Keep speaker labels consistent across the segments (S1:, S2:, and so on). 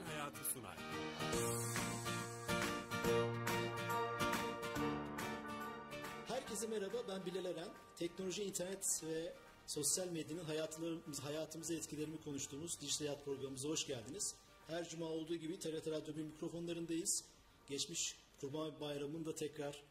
S1: Dijital Hayatı sunar.
S2: Herkese merhaba, ben Bilal Eren. Teknoloji, internet ve sosyal medyanın hayatlarımız, hayatımıza etkilerini konuştuğumuz Dijital Hayat programımıza hoş geldiniz. Her cuma olduğu gibi TRT Radyo 1 mikrofonlarındayız. Geçmiş Kurban Bayramı'nı da tekrar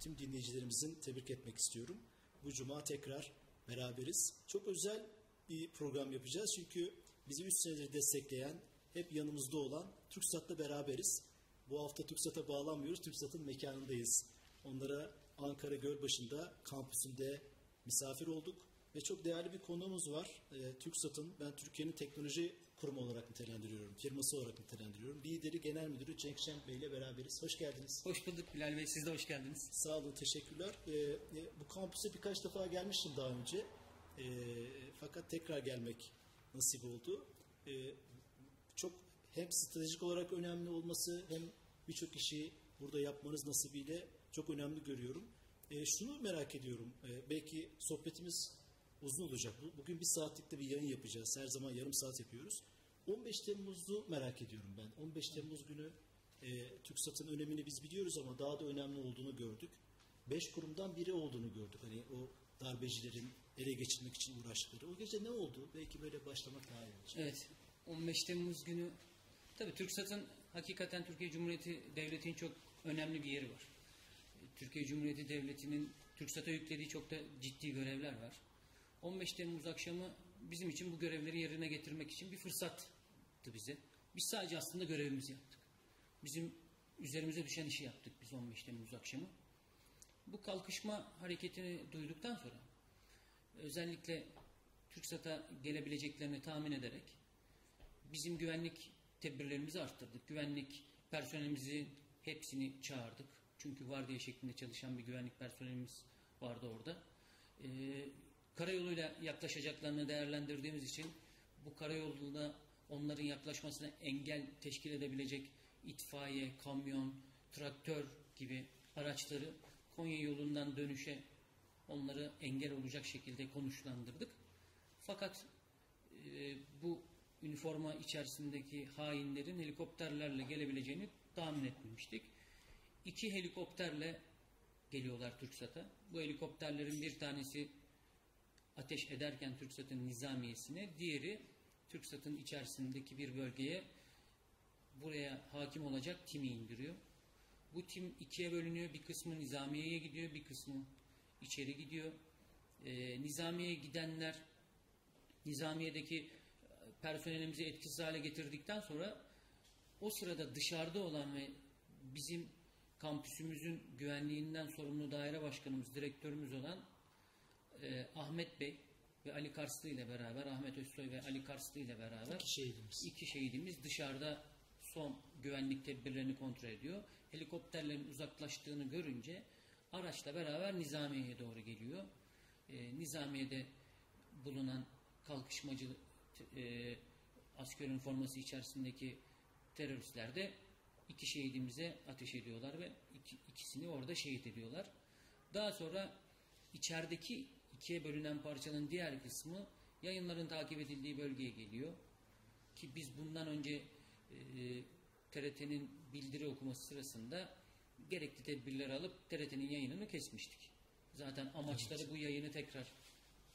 S2: tüm dinleyicilerimizin tebrik etmek istiyorum. Bu cuma tekrar beraberiz. Çok özel bir program yapacağız çünkü bizi 3 senedir destekleyen, hep yanımızda olan TürkSat'la beraberiz. Bu hafta TürkSat'a bağlanmıyoruz, TürkSat'ın mekanındayız. Onlara Ankara Gölbaşı'nda kampüsünde misafir olduk ve çok değerli bir konuğumuz var. E, TürkSat'ın ben Türkiye'nin teknoloji kurumu olarak nitelendiriyorum, firması olarak nitelendiriyorum. Lideri Genel Müdürü Cenk Şenk Bey ile beraberiz. Hoş geldiniz.
S3: Hoş bulduk Bilal Bey, siz de hoş geldiniz.
S2: Sağ olun, teşekkürler. E, e, bu kampüse birkaç defa gelmiştim daha önce. E, fakat tekrar gelmek nasip oldu. E, çok hem stratejik olarak önemli olması hem birçok işi burada yapmanız nasibiyle çok önemli görüyorum. E, şunu merak ediyorum. E, belki sohbetimiz uzun olacak. Bu- Bugün bir saatlikte bir yayın yapacağız. Her zaman yarım saat yapıyoruz. 15 Temmuz'u merak ediyorum ben. 15 Temmuz günü e, TürkSat'ın önemini biz biliyoruz ama daha da önemli olduğunu gördük. Beş kurumdan biri olduğunu gördük. Hani o darbecilerin ele geçirmek için uğraştıkları. O gece ne oldu? Belki böyle başlamak daha iyi olacak.
S3: Evet, 15 Temmuz günü tabii TürkSat'ın hakikaten Türkiye Cumhuriyeti Devleti'nin çok önemli bir yeri var. Türkiye Cumhuriyeti Devleti'nin TürkSat'a yüklediği çok da ciddi görevler var. 15 Temmuz akşamı bizim için bu görevleri yerine getirmek için bir fırsattı bize. Biz sadece aslında görevimizi yaptık. Bizim üzerimize düşen işi yaptık biz 15 Temmuz akşamı. Bu kalkışma hareketini duyduktan sonra özellikle TürkSat'a gelebileceklerini tahmin ederek bizim güvenlik tedbirlerimizi arttırdık. Güvenlik personelimizi hepsini çağırdık. Çünkü vardiya şeklinde çalışan bir güvenlik personelimiz vardı orada. Ee, karayoluyla yaklaşacaklarını değerlendirdiğimiz için bu karayoluna onların yaklaşmasına engel teşkil edebilecek itfaiye, kamyon, traktör gibi araçları Konya yolundan dönüşe onları engel olacak şekilde konuşlandırdık. Fakat e, bu üniforma içerisindeki hainlerin helikopterlerle gelebileceğini tahmin etmemiştik. İki helikopterle geliyorlar TürkSat'a. Bu helikopterlerin bir tanesi ateş ederken TürkSat'ın nizamiyesine, diğeri TürkSat'ın içerisindeki bir bölgeye buraya hakim olacak timi indiriyor. Bu tim ikiye bölünüyor. Bir kısmı nizamiyeye gidiyor, bir kısmı içeri gidiyor. Ee, nizamiyeye gidenler nizamiyedeki personelimizi etkisiz hale getirdikten sonra o sırada dışarıda olan ve bizim kampüsümüzün güvenliğinden sorumlu daire başkanımız, direktörümüz olan e, Ahmet Bey ve Ali Karslı ile beraber, Ahmet Özsoy ve Ali Karslı ile beraber
S2: İki şehidimiz.
S3: iki şehidimiz dışarıda son güvenlik tedbirlerini kontrol ediyor. Helikopterlerin uzaklaştığını görünce araçla beraber Nizamiye'ye doğru geliyor. E, Nizamiye'de bulunan kalkışmacı e, asker üniforması içerisindeki teröristler de iki şehidimize ateş ediyorlar ve iki, ikisini orada şehit ediyorlar. Daha sonra içerideki ikiye bölünen parçanın diğer kısmı yayınların takip edildiği bölgeye geliyor. Ki biz bundan önce e, TRT'nin bildiri okuması sırasında gerekli tedbirleri alıp TRT'nin yayınını kesmiştik. Zaten amaçları bu yayını tekrar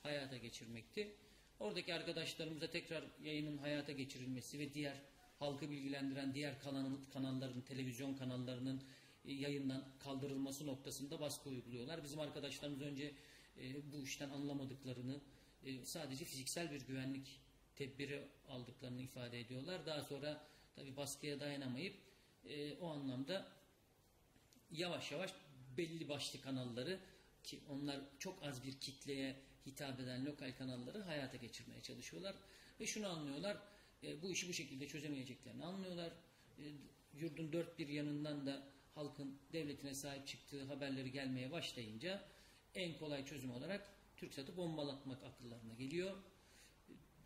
S3: hayata geçirmekti. Oradaki arkadaşlarımıza tekrar yayının hayata geçirilmesi ve diğer halkı bilgilendiren diğer kanalın, kanalların, televizyon kanallarının e, yayından kaldırılması noktasında baskı uyguluyorlar. Bizim arkadaşlarımız önce e, bu işten anlamadıklarını, e, sadece fiziksel bir güvenlik tedbiri aldıklarını ifade ediyorlar. Daha sonra tabi baskıya dayanamayıp e, o anlamda yavaş yavaş belli başlı kanalları ki onlar çok az bir kitleye hitap eden lokal kanalları hayata geçirmeye çalışıyorlar. Ve şunu anlıyorlar, e, bu işi bu şekilde çözemeyeceklerini anlıyorlar. E, yurdun dört bir yanından da halkın devletine sahip çıktığı haberleri gelmeye başlayınca en kolay çözüm olarak TürkSat'ı bombalatmak akıllarına geliyor.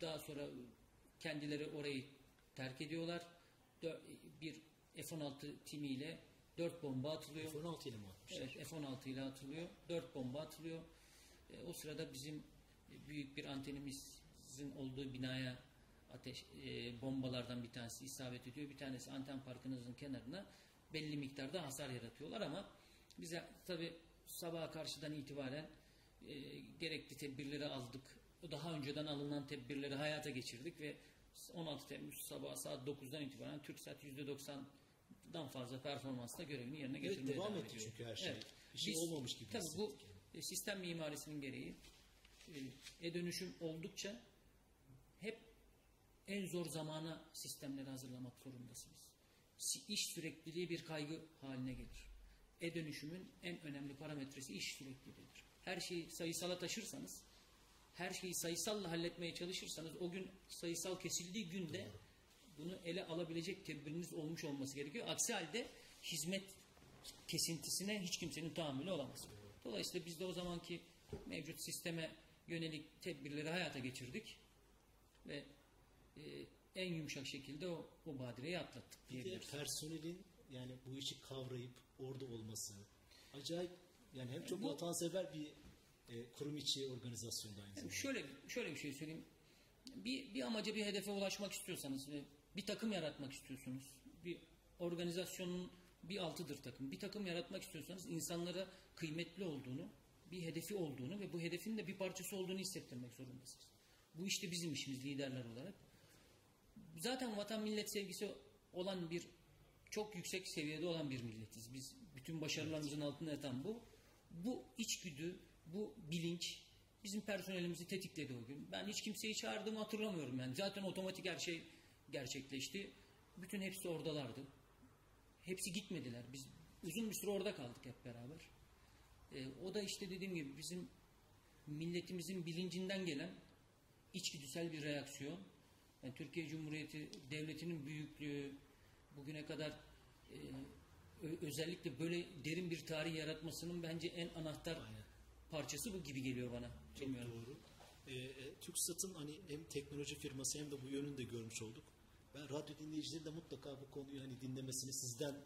S3: Daha sonra kendileri orayı terk ediyorlar. Bir F-16 timiyle dört bomba atılıyor.
S2: F-16 ile mi atmışlar?
S3: Evet F-16 ile atılıyor. 4 bomba atılıyor. E, o sırada bizim e, büyük bir antenimizin olduğu binaya ateş e, bombalardan bir tanesi isabet ediyor. Bir tanesi anten parkınızın kenarına belli miktarda hasar yaratıyorlar ama bize tabi sabaha karşıdan itibaren e, gerekli tedbirleri aldık. Daha önceden alınan tedbirleri hayata geçirdik ve 16 Temmuz sabah saat 9'dan itibaren TürkSat %90'dan fazla performansla görevini yerine
S2: Evet
S3: getirmeye
S2: devam
S3: devam ediyor.
S2: çünkü her şey.
S3: Evet.
S2: Bir şey
S3: Biz-
S2: olmamış gibi
S3: Tabii bu. E, sistem mimarisinin gereği e, e-dönüşüm oldukça hep en zor zamana sistemleri hazırlamak zorundasınız. İş sürekliliği bir kaygı haline gelir. E-dönüşümün en önemli parametresi iş sürekliliğidir. Her şeyi sayısala taşırsanız, her şeyi sayısalla halletmeye çalışırsanız o gün sayısal kesildiği günde bunu ele alabilecek tedbiriniz olmuş olması gerekiyor. Aksi halde hizmet kesintisine hiç kimsenin tahammülü olamaz. Dolayısıyla biz de o zamanki mevcut sisteme yönelik tedbirleri hayata geçirdik ve e, en yumuşak şekilde o, o badireyi atlattık
S2: Bir de
S3: diyebiliriz.
S2: personelin yani bu işi kavrayıp orada olması acayip yani hem çok
S3: Bu-
S2: vatansever bir e, kurum içi organizasyonda aynı zamanda.
S3: şöyle şöyle bir şey söyleyeyim. Bir, bir amaca bir hedefe ulaşmak istiyorsanız ve bir takım yaratmak istiyorsunuz. Bir organizasyonun bir altıdır takım. Bir takım yaratmak istiyorsanız insanlara kıymetli olduğunu, bir hedefi olduğunu ve bu hedefin de bir parçası olduğunu hissettirmek zorundasınız. Bu işte bizim işimiz liderler olarak. Zaten vatan millet sevgisi olan bir çok yüksek seviyede olan bir milletiz. Biz bütün başarılarımızın altında yatan bu. Bu içgüdü, bu bilinç bizim personelimizi tetikledi o gün. Ben hiç kimseyi çağırdığımı hatırlamıyorum yani. Zaten otomatik her şey gerçekleşti. Bütün hepsi oradalardı. Hepsi gitmediler. Biz uzun bir süre orada kaldık hep beraber. Ee, o da işte dediğim gibi bizim milletimizin bilincinden gelen içgüdüsel bir reaksiyon. Yani Türkiye Cumhuriyeti Devleti'nin büyüklüğü bugüne kadar e, özellikle böyle derin bir tarih yaratmasının bence en anahtar
S2: Aynen.
S3: parçası bu gibi geliyor bana.
S2: Çok
S3: Bilmiyorum.
S2: doğru. Ee, e, TürkSat'ın hani hem teknoloji firması hem de bu yönünü de görmüş olduk. Ben radyo dinleyicileri de mutlaka bu konuyu hani dinlemesini sizden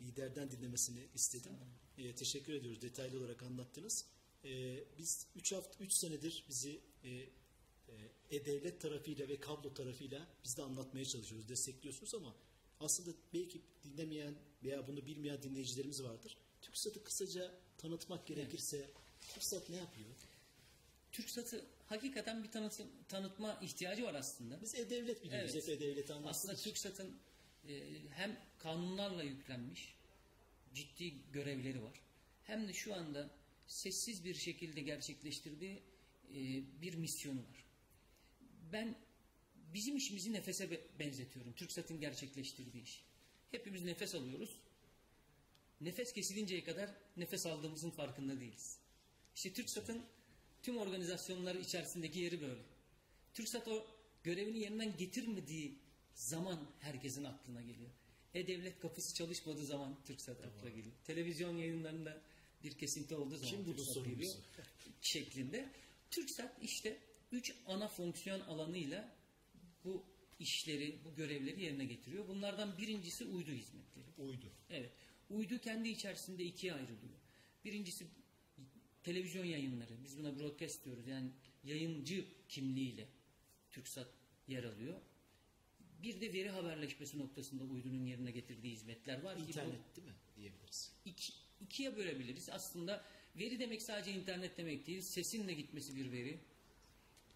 S2: liderden dinlemesini istedim. Ee, teşekkür ediyoruz. Detaylı olarak anlattınız. Ee, biz 3 hafta 3 senedir bizi e, e, e-devlet tarafıyla ve kablo tarafıyla biz de anlatmaya çalışıyoruz. Destekliyorsunuz ama aslında belki dinlemeyen veya bunu bilmeyen dinleyicilerimiz vardır. TürkSat'ı kısaca tanıtmak gerekirse TürkSat ne yapıyor?
S3: TürkSat'ı hakikaten bir tanıtım, tanıtma ihtiyacı var aslında.
S2: Biz e-devlet biliyoruz.
S3: Evet.
S2: Hep e-devleti
S3: Aslında. TürkSat'ın e, hem kanunlarla yüklenmiş ciddi görevleri var. Hem de şu anda sessiz bir şekilde gerçekleştirdiği e, bir misyonu var. Ben bizim işimizi nefese be- benzetiyorum. TürkSat'ın gerçekleştirdiği iş. Hepimiz nefes alıyoruz. Nefes kesilinceye kadar nefes aldığımızın farkında değiliz. İşte TürkSat'ın tüm organizasyonları içerisindeki yeri böyle. TürkSat o görevini yerinden getirmediği zaman herkesin aklına geliyor. E-Devlet kapısı çalışmadığı zaman TürkSat akla geliyor. Televizyon yayınlarında bir kesinti olduğu zaman
S2: Kim
S3: TürkSat
S2: sorumlusu?
S3: geliyor şeklinde. TürkSat işte üç ana fonksiyon alanıyla bu işleri, bu görevleri yerine getiriyor. Bunlardan birincisi uydu hizmetleri.
S2: Uydu.
S3: Evet. Uydu kendi içerisinde ikiye ayrılıyor. Birincisi televizyon yayınları. Biz buna broadcast diyoruz. Yani yayıncı kimliğiyle TürkSat yer alıyor. Bir de veri haberleşmesi noktasında uydunun yerine getirdiği hizmetler var ki bu
S2: İnternet değil mi diyebiliriz.
S3: iki, ikiye bölebiliriz. Aslında veri demek sadece internet demek değil. Sesin de gitmesi bir veri.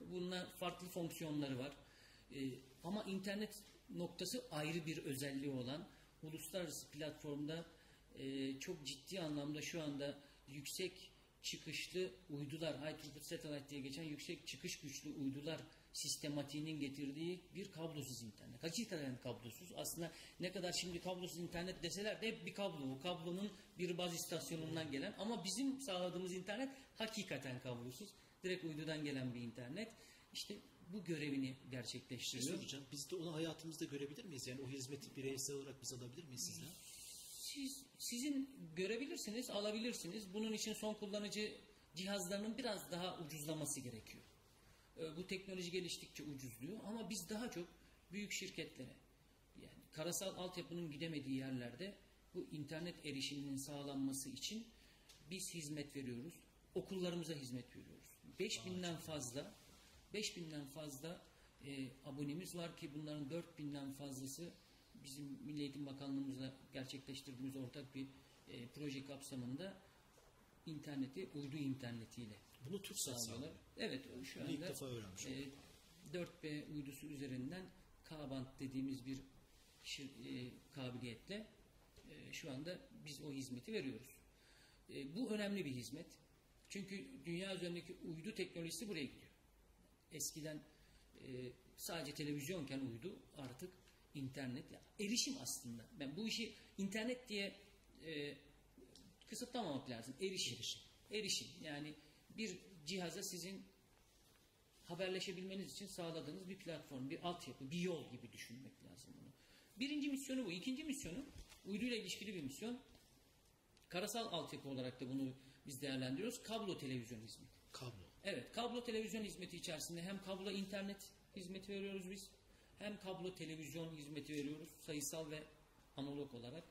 S3: Bunlar farklı fonksiyonları var. Ee, ama internet noktası ayrı bir özelliği olan uluslararası platformda e, çok ciddi anlamda şu anda yüksek çıkışlı uydular, high throughput satellite diye geçen yüksek çıkış güçlü uydular sistematiğinin getirdiği bir kablosuz internet. Hakikaten kablosuz. Aslında ne kadar şimdi kablosuz internet deseler de hep bir kablo. O kablonun bir baz istasyonundan gelen ama bizim sağladığımız internet hakikaten kablosuz. Direkt uydudan gelen bir internet. İşte bu görevini
S2: Bir şey
S3: gerçekleştiriyor.
S2: soracağım. Biz de onu hayatımızda görebilir miyiz? Yani o hizmeti bireysel olarak biz alabilir miyiz sizden?
S3: Siz, sizin görebilirsiniz, alabilirsiniz. Bunun için son kullanıcı cihazlarının biraz daha ucuzlaması gerekiyor. Ee, Bu teknoloji geliştikçe ucuzluyor ama biz daha çok büyük şirketlere yani karasal altyapının gidemediği yerlerde bu internet erişiminin sağlanması için biz hizmet veriyoruz. Okullarımıza hizmet veriyoruz. 5000'den fazla 5000'den fazla e, abonemiz var ki bunların 4000'den fazlası bizim Milli Eğitim Bakanlığımızla gerçekleştirdiğimiz ortak bir e, proje kapsamında interneti uydu internetiyle
S2: Bunu TürkSat
S3: sağlıyorlar.
S2: sağlıyor.
S3: Evet şu
S2: Bunu ilk
S3: anda
S2: defa öğrenmiş
S3: e, 4B uydusu üzerinden K-band dediğimiz bir şir- e, kabiliyetle e, şu anda biz o hizmeti veriyoruz. E, bu önemli bir hizmet. Çünkü dünya üzerindeki uydu teknolojisi buraya gidiyor. Eskiden e, sadece televizyonken uydu artık internet. Yani erişim aslında. Ben bu işi internet diye e, kısıtlamamak lazım. Erişim.
S2: Erişim.
S3: Erişim. Yani bir cihaza sizin haberleşebilmeniz için sağladığınız bir platform, bir altyapı, bir yol gibi düşünmek lazım bunu. Birinci misyonu bu. İkinci misyonu uyduyla ilişkili bir misyon. Karasal altyapı olarak da bunu biz değerlendiriyoruz. Kablo televizyon hizmeti.
S2: Kablo.
S3: Evet, kablo televizyon hizmeti içerisinde hem kablo internet hizmeti veriyoruz biz, hem kablo televizyon hizmeti veriyoruz sayısal ve analog olarak.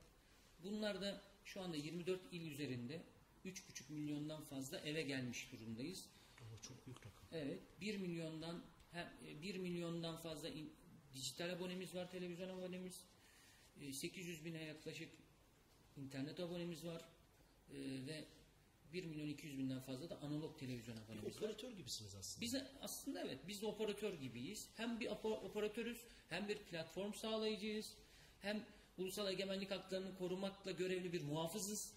S3: Bunlar da şu anda 24 il üzerinde 3,5 milyondan fazla eve gelmiş durumdayız.
S2: Ama çok büyük rakam.
S3: Evet, 1 milyondan hem 1 milyondan fazla in- dijital abonemiz var, televizyon abonemiz. E, 800 bine yaklaşık internet abonemiz var. E, ve 1 milyon 200 binden fazla da analog televizyon abonemiz var.
S2: operatör gibisiniz aslında.
S3: Biz aslında evet biz de operatör gibiyiz. Hem bir operatörüz hem bir platform sağlayıcıyız. Hem ulusal egemenlik haklarını korumakla görevli bir muhafızız.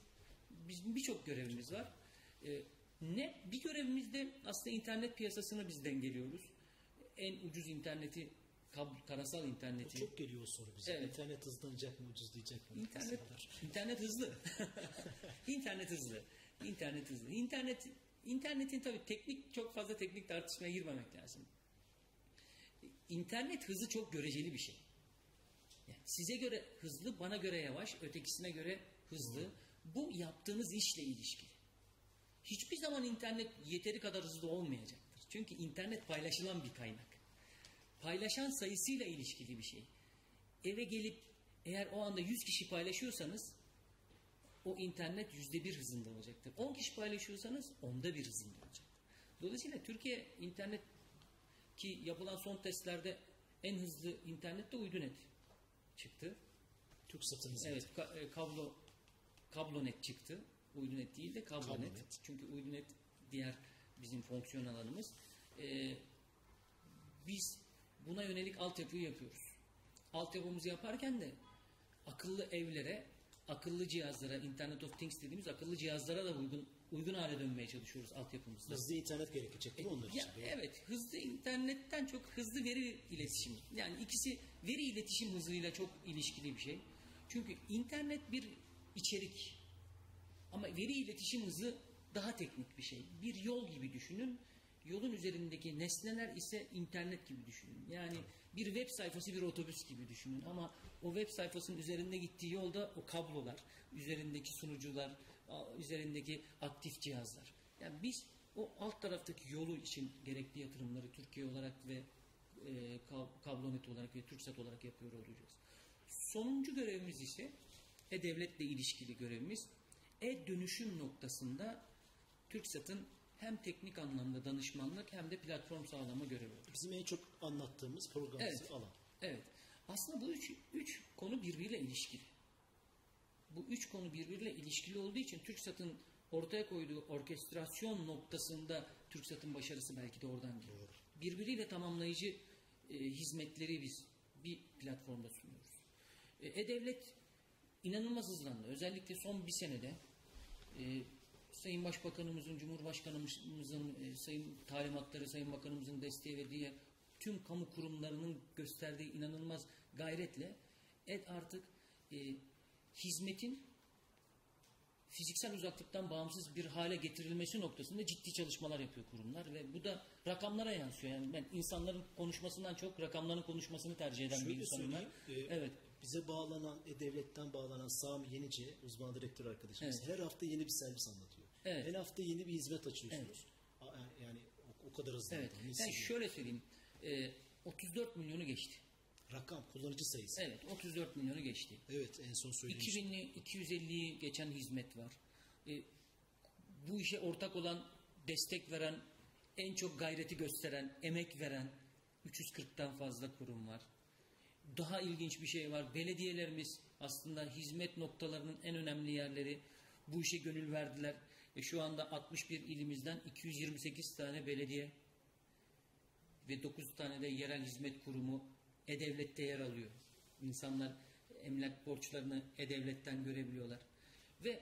S3: Bizim birçok görevimiz var. Ee, ne bir görevimiz de aslında internet piyasasını biz dengeliyoruz. En ucuz interneti, karasal interneti.
S2: çok geliyor o soru bize.
S3: Evet.
S2: İnternet hızlanacak mı, ucuzlayacak mı?
S3: İnternet, internet hızlı. internet hızlı. İnternet hızlı. İnternet, internetin tabii teknik çok fazla teknik tartışmaya girmemek lazım. İnternet hızı çok göreceli bir şey. Yani size göre hızlı, bana göre yavaş, ötekisine göre hızlı. Bu yaptığınız işle ilişkili. Hiçbir zaman internet yeteri kadar hızlı olmayacaktır. Çünkü internet paylaşılan bir kaynak. Paylaşan sayısıyla ilişkili bir şey. Eve gelip eğer o anda 100 kişi paylaşıyorsanız o internet yüzde bir hızında olacaktır. 10 kişi paylaşıyorsanız onda bir hızında olacaktır. Dolayısıyla Türkiye internet ki yapılan son testlerde en hızlı internette uydunet çıktı.
S2: TürkSat'ın hizmeti.
S3: Evet, ka- e, kablo kablonet çıktı. Uydunet değil de kablonet.
S2: Kablonet.
S3: Çünkü uydunet diğer bizim fonksiyon alanımız. Ee, biz buna yönelik altyapıyı yapıyoruz. Altyapımızı yaparken de akıllı evlere, akıllı cihazlara, Internet of Things dediğimiz akıllı cihazlara da uygun uygun hale dönmeye çalışıyoruz altyapımızda.
S2: Hızlı internet gerekecek değil mi onlar için?
S3: Ya, evet, hızlı internetten çok hızlı veri iletişimi. Yani ikisi veri iletişim hızıyla çok ilişkili bir şey. Çünkü internet bir içerik. Ama veri iletişim hızı daha teknik bir şey. Bir yol gibi düşünün. Yolun üzerindeki nesneler ise internet gibi düşünün. Yani bir web sayfası bir otobüs gibi düşünün. Ama o web sayfasının üzerinde gittiği yolda o kablolar, üzerindeki sunucular, üzerindeki aktif cihazlar. Yani biz o alt taraftaki yolu için gerekli yatırımları Türkiye olarak ve e, kab- kablonet olarak ve TürkSat olarak yapıyor olacağız. Sonuncu görevimiz ise e-devletle ilişkili görevimiz e-dönüşüm noktasında TürkSat'ın hem teknik anlamda danışmanlık hem de platform sağlama görevi.
S2: Bizim en çok anlattığımız programımız
S3: Evet.
S2: alan.
S3: Evet. Aslında bu üç, üç konu birbiriyle ilişkili. Bu üç konu birbiriyle ilişkili olduğu için TürkSat'ın ortaya koyduğu orkestrasyon noktasında TürkSat'ın başarısı belki de oradan geliyor. Birbiriyle tamamlayıcı e, hizmetleri biz bir platformda sunuyoruz. E, E-Devlet inanılmaz hızlandı. Özellikle son bir senede e, Sayın Başbakanımızın, Cumhurbaşkanımızın e, sayın talimatları, Sayın Bakanımızın desteği ve diğer tüm kamu kurumlarının gösterdiği inanılmaz gayretle et artık e, hizmetin fiziksel uzaklıktan bağımsız bir hale getirilmesi noktasında ciddi çalışmalar yapıyor kurumlar ve bu da rakamlara yansıyor. Yani ben insanların konuşmasından çok rakamların konuşmasını tercih eden bir
S2: Şöyle
S3: insanım ben.
S2: e,
S3: Evet.
S2: Bize bağlanan, e-devletten bağlanan Sami Yenici, uzman direktör arkadaşımız her hafta yeni bir servis anlatıyor.
S3: Evet.
S2: Her hafta yeni bir hizmet açıyorsunuz. A- Yani o, o kadar hızlı.
S3: Evet. Yani şöyle söyleyeyim. e, 34 milyonu geçti.
S2: Rakam, kullanıcı sayısı.
S3: Evet 34 milyonu geçti.
S2: Evet, en son söylemiştim.
S3: 2000'li 250'yi geçen hizmet var. E, bu işe ortak olan, destek veren, en çok gayreti gösteren, emek veren 340'tan fazla kurum var. Daha ilginç bir şey var. Belediyelerimiz aslında hizmet noktalarının en önemli yerleri. Bu işe gönül verdiler. E şu anda 61 ilimizden 228 tane belediye ve 9 tane de yerel hizmet kurumu E-Devlet'te yer alıyor. İnsanlar emlak borçlarını E-Devlet'ten görebiliyorlar. Ve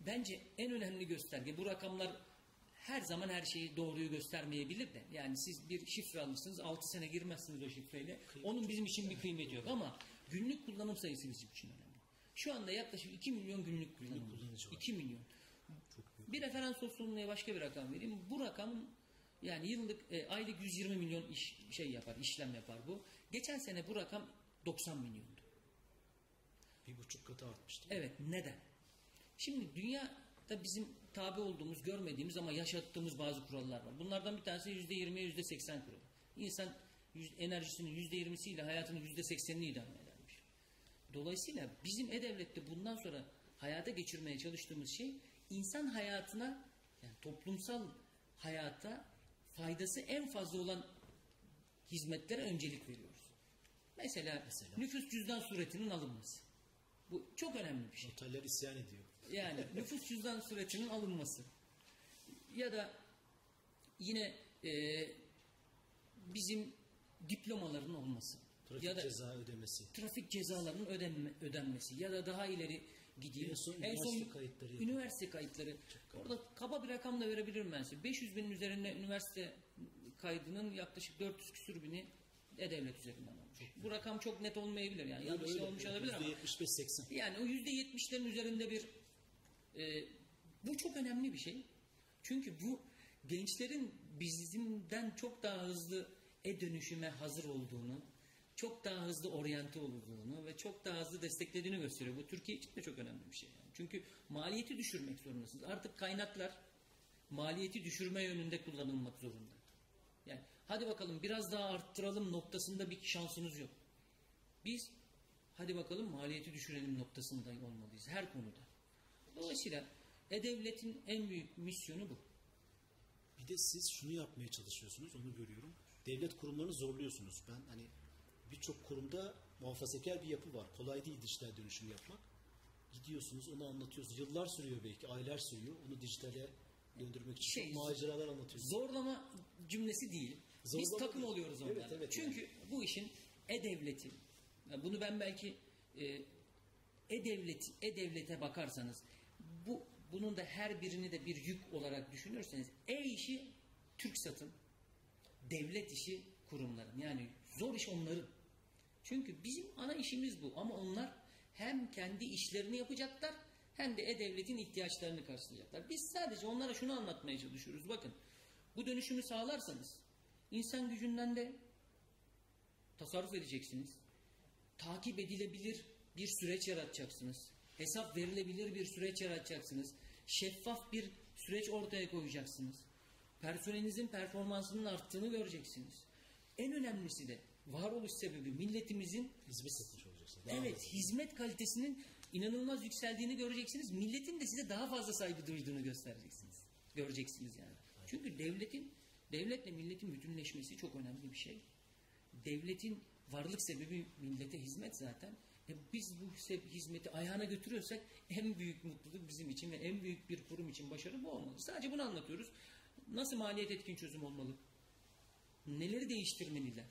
S3: bence en önemli gösterge bu rakamlar her zaman her şeyi doğruyu göstermeyebilir de. Yani siz bir şifre alırsınız 6 sene girmezsiniz o şifreyle. Onun bizim için bir kıymeti yok ama günlük kullanım sayısı bizim için önemli. Şu anda yaklaşık 2 milyon günlük kullanım.
S2: kullanıcı var.
S3: 2 milyon. Bir referans olsunluğuna başka bir rakam vereyim. Bu rakamın yani yıllık e, aylık 120 milyon iş şey yapar, işlem yapar bu. Geçen sene bu rakam 90 milyondu.
S2: Bir buçuk katı artmış değil mi?
S3: Evet, neden? Şimdi dünyada bizim tabi olduğumuz, görmediğimiz ama yaşattığımız bazı kurallar var. Bunlardan bir tanesi %20'ye %80 kuralı. İnsan enerjisinin %20'siyle hayatının %80'ini idame edermiş. Dolayısıyla bizim E-Devlet'te bundan sonra hayata geçirmeye çalıştığımız şey insan hayatına yani toplumsal hayata faydası en fazla olan hizmetlere öncelik veriyoruz. Mesela,
S2: Mesela?
S3: nüfus cüzdan suretinin alınması. Bu çok önemli bir şey.
S2: Oteller isyan ediyor.
S3: Yani nüfus cüzdan suretinin alınması. Ya da yine e, bizim diplomaların olması.
S2: Trafik
S3: ya da
S2: ceza ödemesi.
S3: trafik cezalarının ödenme, ödenmesi ya da daha ileri gideyim.
S2: En son üniversite kayıtları yapıyor.
S3: üniversite kayıtları. Orada kaba bir rakam da verebilirim ben size. 500 binin üzerinde üniversite kaydının yaklaşık 400 küsür bini E-Devlet üzerinden olmuş. Bu rakam çok net olmayabilir yani. Yanlış
S2: Öyle,
S3: olmuş olabilir ama.
S2: %75-80.
S3: Yani o yüzde yetmişlerin üzerinde bir e, bu çok önemli bir şey. Çünkü bu gençlerin bizimden çok daha hızlı e-dönüşüme hazır olduğunu, çok daha hızlı oryante olduğunu ve çok daha hızlı desteklediğini gösteriyor. Bu Türkiye için de çok önemli bir şey. Yani. Çünkü maliyeti düşürmek zorundasınız. Artık kaynaklar maliyeti düşürme yönünde kullanılmak zorunda. Yani hadi bakalım biraz daha arttıralım noktasında bir şansınız yok. Biz hadi bakalım maliyeti düşürelim noktasında olmalıyız her konuda. Dolayısıyla E-Devlet'in en büyük misyonu bu.
S2: Bir de siz şunu yapmaya çalışıyorsunuz, onu görüyorum. Devlet kurumlarını zorluyorsunuz. Ben hani birçok kurumda muhafazakar bir yapı var. Kolay değil dijital dönüşüm yapmak. Gidiyorsunuz, onu anlatıyorsunuz. Yıllar sürüyor belki, aylar sürüyor. Onu dijitale döndürmek için
S3: Şey,
S2: maceralar anlatıyorsunuz.
S3: Zorlama cümlesi değil. Biz
S2: Zorlama
S3: takım
S2: değil.
S3: oluyoruz onlarla.
S2: Evet, evet,
S3: Çünkü bu işin E-Devleti, yani bunu ben belki e, E-Devleti, E-Devlete bakarsanız bu bunun da her birini de bir yük olarak düşünürseniz E işi TürkSat'ın, devlet işi kurumların. Yani zor iş onların. Çünkü bizim ana işimiz bu ama onlar hem kendi işlerini yapacaklar hem de E-Devlet'in ihtiyaçlarını karşılayacaklar. Biz sadece onlara şunu anlatmaya çalışıyoruz. Bakın bu dönüşümü sağlarsanız insan gücünden de tasarruf edeceksiniz. Takip edilebilir bir süreç yaratacaksınız. Hesap verilebilir bir süreç yaratacaksınız. Şeffaf bir süreç ortaya koyacaksınız. Personelinizin performansının arttığını göreceksiniz. En önemlisi de varoluş sebebi milletimizin
S2: Hizmet satış olacaksınız. Daha
S3: Evet,
S2: fazla.
S3: hizmet kalitesinin inanılmaz yükseldiğini göreceksiniz. Milletin de size daha fazla saygı duyduğunu göstereceksiniz. Göreceksiniz yani. Çünkü devletin devletle milletin bütünleşmesi çok önemli bir şey. Devletin varlık sebebi millete hizmet zaten. E biz bu hizmeti ayağına götürüyorsak en büyük mutluluk bizim için ve en büyük bir kurum için başarı bu olmalı. Sadece bunu anlatıyoruz. Nasıl maliyet etkin çözüm olmalı? Neleri değiştirmeliler?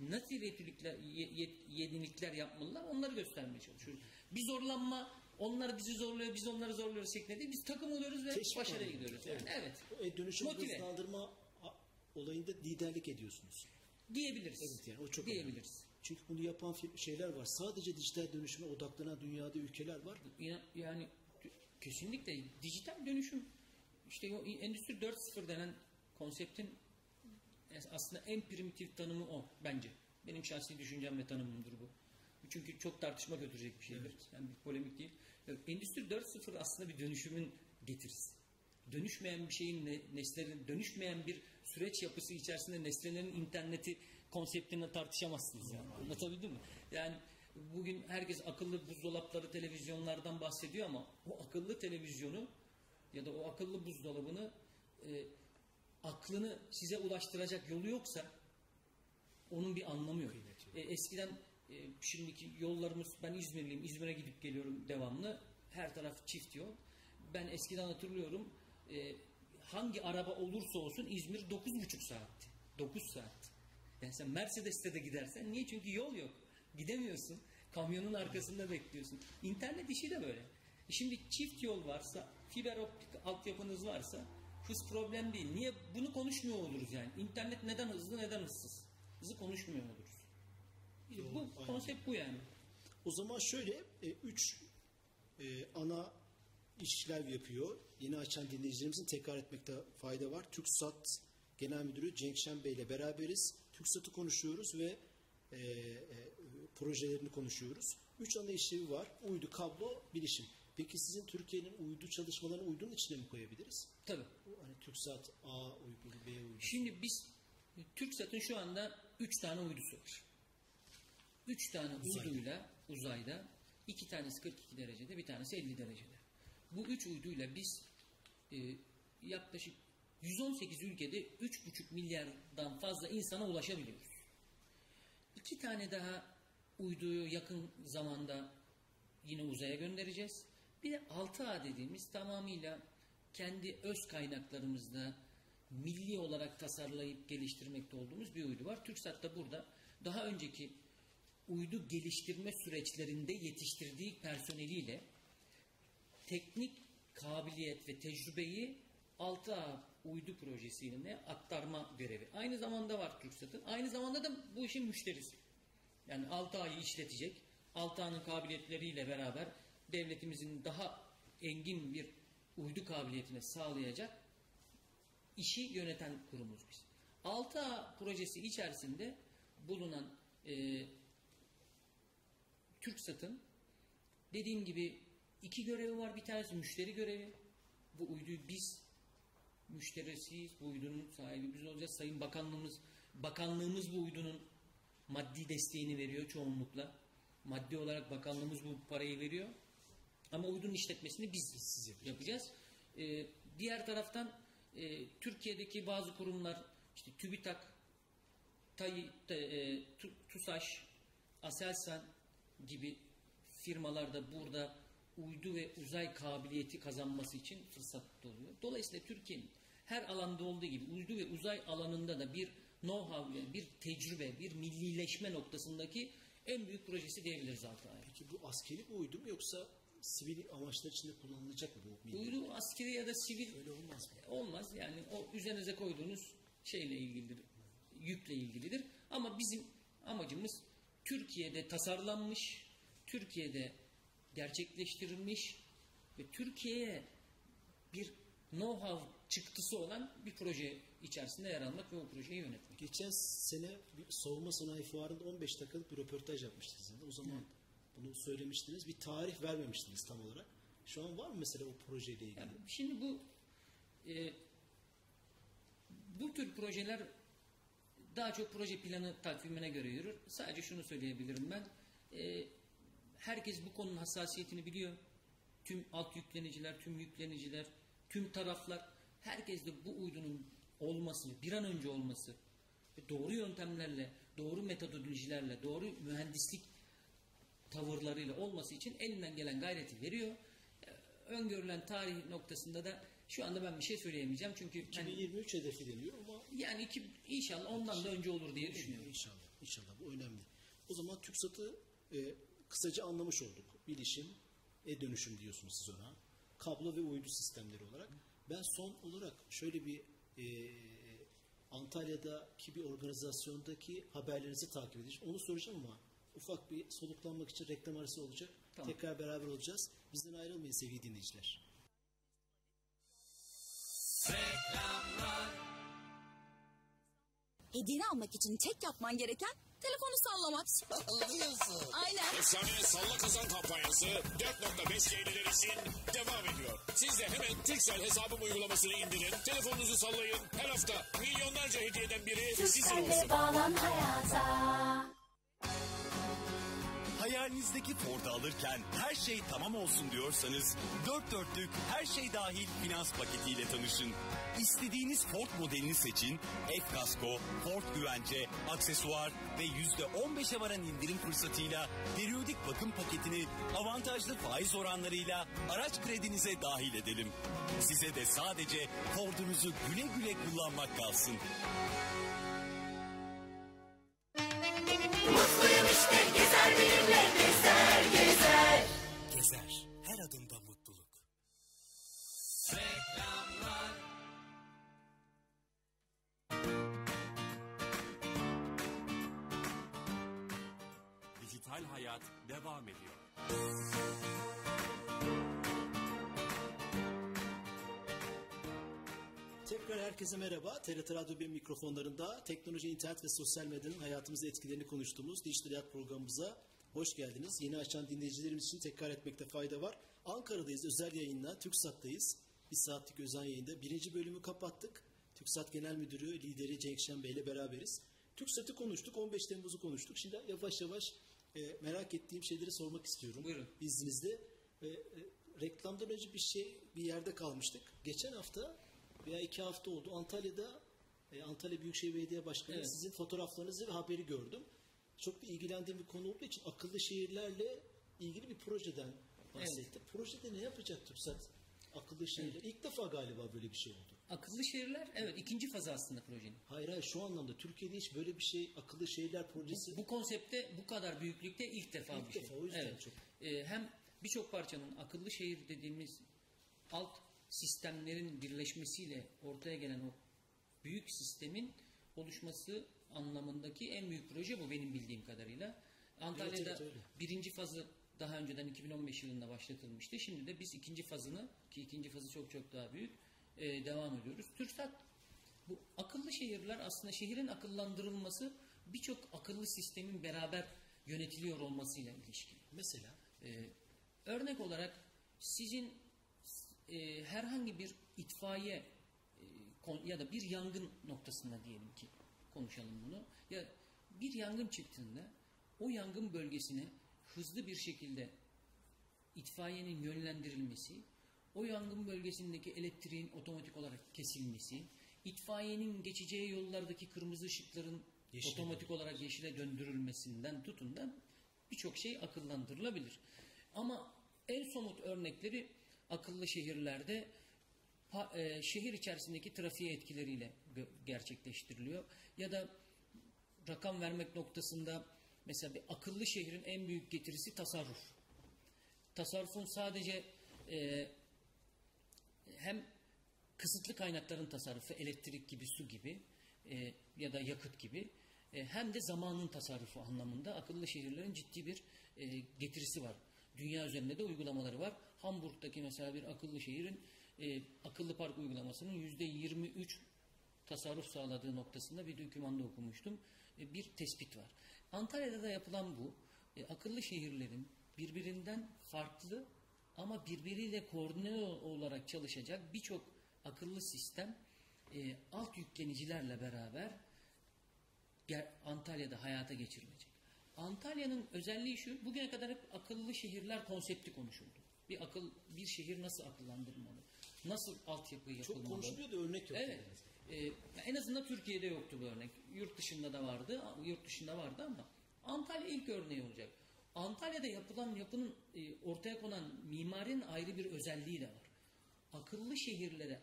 S3: Nasıl yetkilikler, ye- ye- yenilikler yapmalılar onları göstermeye çalışıyoruz. Bir zorlanma, onlar bizi zorluyor, biz onları zorluyoruz şeklinde değil. Biz takım oluyoruz ve
S2: Teşvik
S3: başarıya
S2: anlamında.
S3: gidiyoruz. Yani. Evet.
S2: O e, dönüşüm hızlandırma olayında liderlik ediyorsunuz.
S3: Diyebiliriz.
S2: Evet yani o çok
S3: Diyebiliriz.
S2: önemli. Çünkü bunu yapan şeyler var. Sadece dijital dönüşüme odaklanan dünyada ülkeler var.
S3: Ya- Yani kesinlikle dijital dönüşüm işte o Endüstri 4.0 denen konseptin aslında en primitif tanımı o bence. Benim şahsi düşüncem ve tanımımdır bu. Çünkü çok tartışma götürecek bir şeydir. Yani bir polemik değil. Endüstri 4.0 aslında bir dönüşümün getirisi. Dönüşmeyen bir şeyin ne, nesnelerin, dönüşmeyen bir süreç yapısı içerisinde nesnelerin interneti konseptini tartışamazsınız yani. Anlatabildim mi? Yani bugün herkes akıllı buzdolapları, televizyonlardan bahsediyor ama o akıllı televizyonu ya da o akıllı buzdolabını e, aklını size ulaştıracak yolu yoksa onun bir anlamı yok. E, eskiden e, şimdiki yollarımız ben İzmirliyim. İzmir'e gidip geliyorum devamlı. Her taraf çift yol. Ben eskiden hatırlıyorum e, hangi araba olursa olsun İzmir 9,5 saatti. 9 saat. Yani sen Mercedes'te de gidersen niye? Çünkü yol yok. Gidemiyorsun. Kamyonun arkasında bekliyorsun. İnternet işi de böyle. E şimdi çift yol varsa, fiber optik altyapınız varsa hız problem değil. Niye? Bunu konuşmuyor oluruz yani. İnternet neden hızlı neden hızsız? Hızı konuşmuyor oluruz.
S2: Doğru,
S3: bu
S2: aynen.
S3: konsept bu yani.
S2: O zaman şöyle e, üç e, ana işlev yapıyor. Yeni açan dinleyicilerimizin tekrar etmekte fayda var. TürkSat Genel Müdürü Cenk Şen Bey ile beraberiz. TürkSat'ı konuşuyoruz ve e, e, projelerini konuşuyoruz. Üç ana işlevi var. Uydu, kablo, bilişim. Peki sizin Türkiye'nin uydu çalışmalarını uydunun içine mi koyabiliriz?
S3: Tabii.
S2: Hani TürkSat A uydu, B uydu.
S3: Şimdi biz TürkSat'ın şu anda 3 tane uydusu var. 3 tane
S2: Uzayda.
S3: uyduyla uzayda iki tanesi 42 derecede bir tanesi 50 derecede. Bu 3 uyduyla biz e, yaklaşık 118 ülkede 3,5 milyardan fazla insana ulaşabiliyoruz. İki tane daha uyduyu yakın zamanda yine uzaya göndereceğiz. Bir de 6A dediğimiz tamamıyla kendi öz kaynaklarımızda milli olarak tasarlayıp geliştirmekte olduğumuz bir uydu var. TürkSat da burada daha önceki uydu geliştirme süreçlerinde yetiştirdiği personeliyle teknik kabiliyet ve tecrübeyi 6A uydu projesiyle aktarma görevi. Aynı zamanda var TürkSat'ın. Aynı zamanda da bu işin müşterisi. Yani 6A'yı işletecek. 6A'nın kabiliyetleriyle beraber devletimizin daha engin bir uydu kabiliyetine sağlayacak işi yöneten kurumuz biz. 6A projesi içerisinde bulunan e, TürkSat'ın dediğim gibi iki görevi var. Bir tanesi müşteri görevi. Bu uyduyu biz müşterisiyiz. Bu uydunun sahibi biz olacağız. Sayın Bakanlığımız bakanlığımız bu uydunun maddi desteğini veriyor çoğunlukla. Maddi olarak bakanlığımız bu parayı veriyor. Ama uydunun işletmesini biz,
S2: Siz yapacağız.
S3: Ee, diğer taraftan e, Türkiye'deki bazı kurumlar işte TÜBİTAK, TAY, e, Tu- TUSAŞ, Aselsan gibi firmalar da burada uydu ve uzay kabiliyeti kazanması için fırsat oluyor. Dolayısıyla Türkiye'nin her alanda olduğu gibi uydu ve uzay alanında da bir know-how, bir tecrübe, bir millileşme noktasındaki en büyük projesi diyebiliriz Altay'a.
S2: Peki bu askeri bir uydu mu yoksa sivil amaçlar içinde kullanılacak mı bu? milli?
S3: Uydu askeri ya da sivil
S2: Öyle olmaz mı?
S3: olmaz. Yani o üzerinize koyduğunuz şeyle ilgilidir. Yükle ilgilidir. Ama bizim amacımız Türkiye'de tasarlanmış, Türkiye'de gerçekleştirilmiş ve Türkiye'ye bir know-how çıktısı olan bir proje içerisinde yer almak ve o projeyi yönetmek.
S2: Geçen sene bir savunma sanayi fuarında 15 dakikalık bir röportaj yapmıştınız. sizinle. O zaman bunu söylemiştiniz. Bir tarih vermemiştiniz tam olarak. Şu an var mı mesela o projeyle ilgili?
S3: Yani şimdi bu e, bu tür projeler daha çok proje planı takvimine göre yürür. Sadece şunu söyleyebilirim ben. E, herkes bu konunun hassasiyetini biliyor. Tüm alt yükleniciler, tüm yükleniciler, tüm taraflar herkes de bu uydunun olması, bir an önce olması doğru yöntemlerle, doğru metodolojilerle, doğru mühendislik tavırlarıyla olması için elinden gelen gayreti veriyor. Ee, Öngörülen tarih noktasında da şu anda ben bir şey söyleyemeyeceğim çünkü hani
S2: 2023 hedefi deniyor ama
S3: yani iki, inşallah ondan da önce olur diye düşünüyorum.
S2: inşallah. İnşallah bu önemli. O zaman TürkSat'ı e, kısaca anlamış olduk. Bilişim, e-dönüşüm diyorsunuz siz ona. Kablo ve uydu sistemleri olarak. Ben son olarak şöyle bir e, Antalya'daki bir organizasyondaki haberlerinizi takip edeceğim. Onu soracağım ama ufak bir soluklanmak için reklam arası olacak.
S3: Tamam.
S2: Tekrar beraber olacağız. Bizden ayrılmayın sevgili dinleyiciler.
S1: Hediyeni almak için tek yapman gereken telefonu sallamak.
S4: Anlıyorsun.
S1: Aynen.
S5: Efsane Salla Kazan kampanyası 4.5 Y'liler için devam ediyor. Siz de hemen Türksel hesabım uygulamasını indirin. Telefonunuzu sallayın. Her hafta milyonlarca hediyeden biri sizin olsun.
S6: Türkcell'le bağlan hayata.
S4: Hayalinizdeki Ford'u alırken her şey tamam olsun diyorsanız dört dörtlük her şey dahil finans paketiyle tanışın. İstediğiniz Ford modelini seçin. F kasko, Ford güvence, aksesuar ve yüzde on beşe varan indirim fırsatıyla periyodik bakım paketini avantajlı faiz oranlarıyla araç kredinize dahil edelim. Size de sadece Ford'unuzu güle güle kullanmak kalsın.
S6: Hayat devam ediyor.
S2: Tekrar herkese merhaba. TRT Radyo 1 mikrofonlarında teknoloji, internet ve sosyal medyanın hayatımızda etkilerini konuştuğumuz Dijital Hayat programımıza hoş geldiniz. Yeni açan dinleyicilerimiz için tekrar etmekte fayda var. Ankara'dayız, özel yayınla, TürkSat'tayız. Bir saatlik özel yayında. Birinci bölümü kapattık. TürkSat Genel Müdürü, lideri Cenk Şen Bey ile beraberiz. TürkSat'ı konuştuk, 15 Temmuz'u konuştuk. Şimdi yavaş yavaş e, merak ettiğim şeyleri sormak istiyorum.
S3: Buyurun.
S2: İzninizle. E, e, reklamdan önce bir şey, bir yerde kalmıştık. Geçen hafta veya iki hafta oldu. Antalya'da e, Antalya Büyükşehir Belediye Başkanı
S3: Evet.
S2: sizin fotoğraflarınızı ve haberi gördüm. Çok da ilgilendiğim bir konu olduğu için akıllı şehirlerle ilgili bir projeden bahsetti. Projede ne yapacak TürkSat? Akıllı şehirler. İlk defa galiba böyle bir şey oldu.
S3: Akıllı şehirler evet ikinci fazı aslında projenin.
S2: Hayır hayır şu anlamda Türkiye'de hiç böyle bir şey akıllı şehirler projesi
S3: Bu konsepte bu kadar büyüklükte ilk defa
S2: İlk
S3: bir şey.
S2: defa, o yüzden
S3: evet.
S2: çok.
S3: Ee, hem birçok parçanın akıllı şehir dediğimiz alt sistemlerin birleşmesiyle ortaya gelen o büyük sistemin oluşması anlamındaki en büyük proje bu benim bildiğim kadarıyla. Antalya'da
S2: evet, öyle.
S3: birinci fazı daha önceden 2015 yılında başlatılmıştı. Şimdi de biz ikinci fazını ki ikinci fazı çok çok daha büyük e, devam ediyoruz. TürkSat bu akıllı şehirler aslında şehrin akıllandırılması birçok akıllı sistemin beraber yönetiliyor olmasıyla ilişkili.
S2: mesela
S3: Ee, örnek olarak sizin e, herhangi bir itfaiye e, ya da bir yangın noktasında diyelim ki konuşalım bunu. Ya bir yangın çıktığında o yangın bölgesine hızlı bir şekilde itfaiyenin yönlendirilmesi, o yangın bölgesindeki elektriğin otomatik olarak kesilmesi, itfaiyenin geçeceği yollardaki kırmızı ışıkların
S2: Yeşile
S3: otomatik olarak yeşile döndürülmesinden tutun da birçok şey akıllandırılabilir. Ama en somut örnekleri akıllı şehirlerde e, şehir içerisindeki trafiğe etkileriyle gerçekleştiriliyor. Ya da rakam vermek noktasında mesela bir akıllı şehrin en büyük getirisi tasarruf. Tasarrufun sadece e, hem kısıtlı kaynakların tasarrufu, elektrik gibi, su gibi e, ya da yakıt gibi e, hem de zamanın tasarrufu anlamında akıllı şehirlerin ciddi bir e, getirisi var. Dünya üzerinde de uygulamaları var. Hamburg'daki mesela bir akıllı şehrin e, akıllı park uygulamasının yüzde 23 tasarruf sağladığı noktasında bir dokümanda okumuştum. E, bir tespit var. Antalya'da da yapılan bu. E, akıllı şehirlerin birbirinden farklı ama birbiriyle koordine olarak çalışacak birçok akıllı sistem e, alt yüklenicilerle beraber Antalya'da hayata geçirilecek. Antalya'nın özelliği şu, bugüne kadar hep akıllı şehirler konsepti konuşuldu. Bir akıl, bir şehir nasıl akıllandırılmalı? Nasıl altyapı yapılmalı?
S2: çok konuşuluyor da örnek yok.
S3: Evet. Ee, en azından Türkiye'de yoktu bu örnek. Yurt dışında da vardı. Yurt dışında vardı ama Antalya ilk örneği olacak. Antalya'da yapılan yapının e, ortaya konan mimarinin ayrı bir özelliği de var. Akıllı şehirlere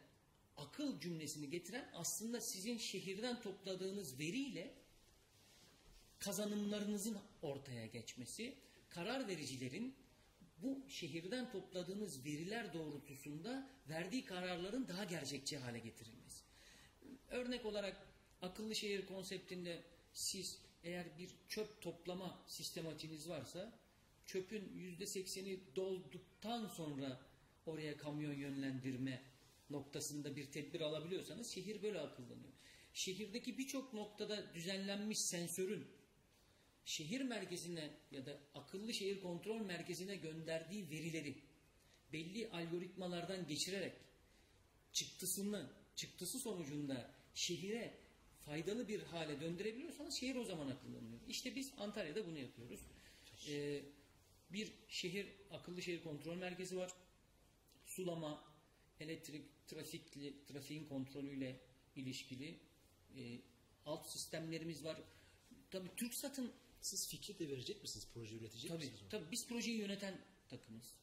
S3: akıl cümlesini getiren aslında sizin şehirden topladığınız veriyle kazanımlarınızın ortaya geçmesi, karar vericilerin bu şehirden topladığınız veriler doğrultusunda verdiği kararların daha gerçekçi hale getirilmesi. Örnek olarak akıllı şehir konseptinde siz eğer bir çöp toplama sistematiğiniz varsa çöpün yüzde sekseni dolduktan sonra oraya kamyon yönlendirme noktasında bir tedbir alabiliyorsanız şehir böyle akıllanıyor. Şehirdeki birçok noktada düzenlenmiş sensörün şehir merkezine ya da akıllı şehir kontrol merkezine gönderdiği verileri belli algoritmalardan geçirerek çıktısını, çıktısı sonucunda şehire faydalı bir hale döndürebiliyorsanız şehir o zaman akıllanıyor. İşte biz Antalya'da bunu yapıyoruz. Ee, Bir şehir, akıllı şehir kontrol merkezi var. Sulama, elektrik, trafikli, trafiğin kontrolüyle ilişkili e, alt sistemlerimiz var. Tabii TürkSat'ın
S2: Siz fikri de verecek misiniz? Proje üretecek
S3: Tabii,
S2: misiniz?
S3: tabii biz projeyi yöneten takımız.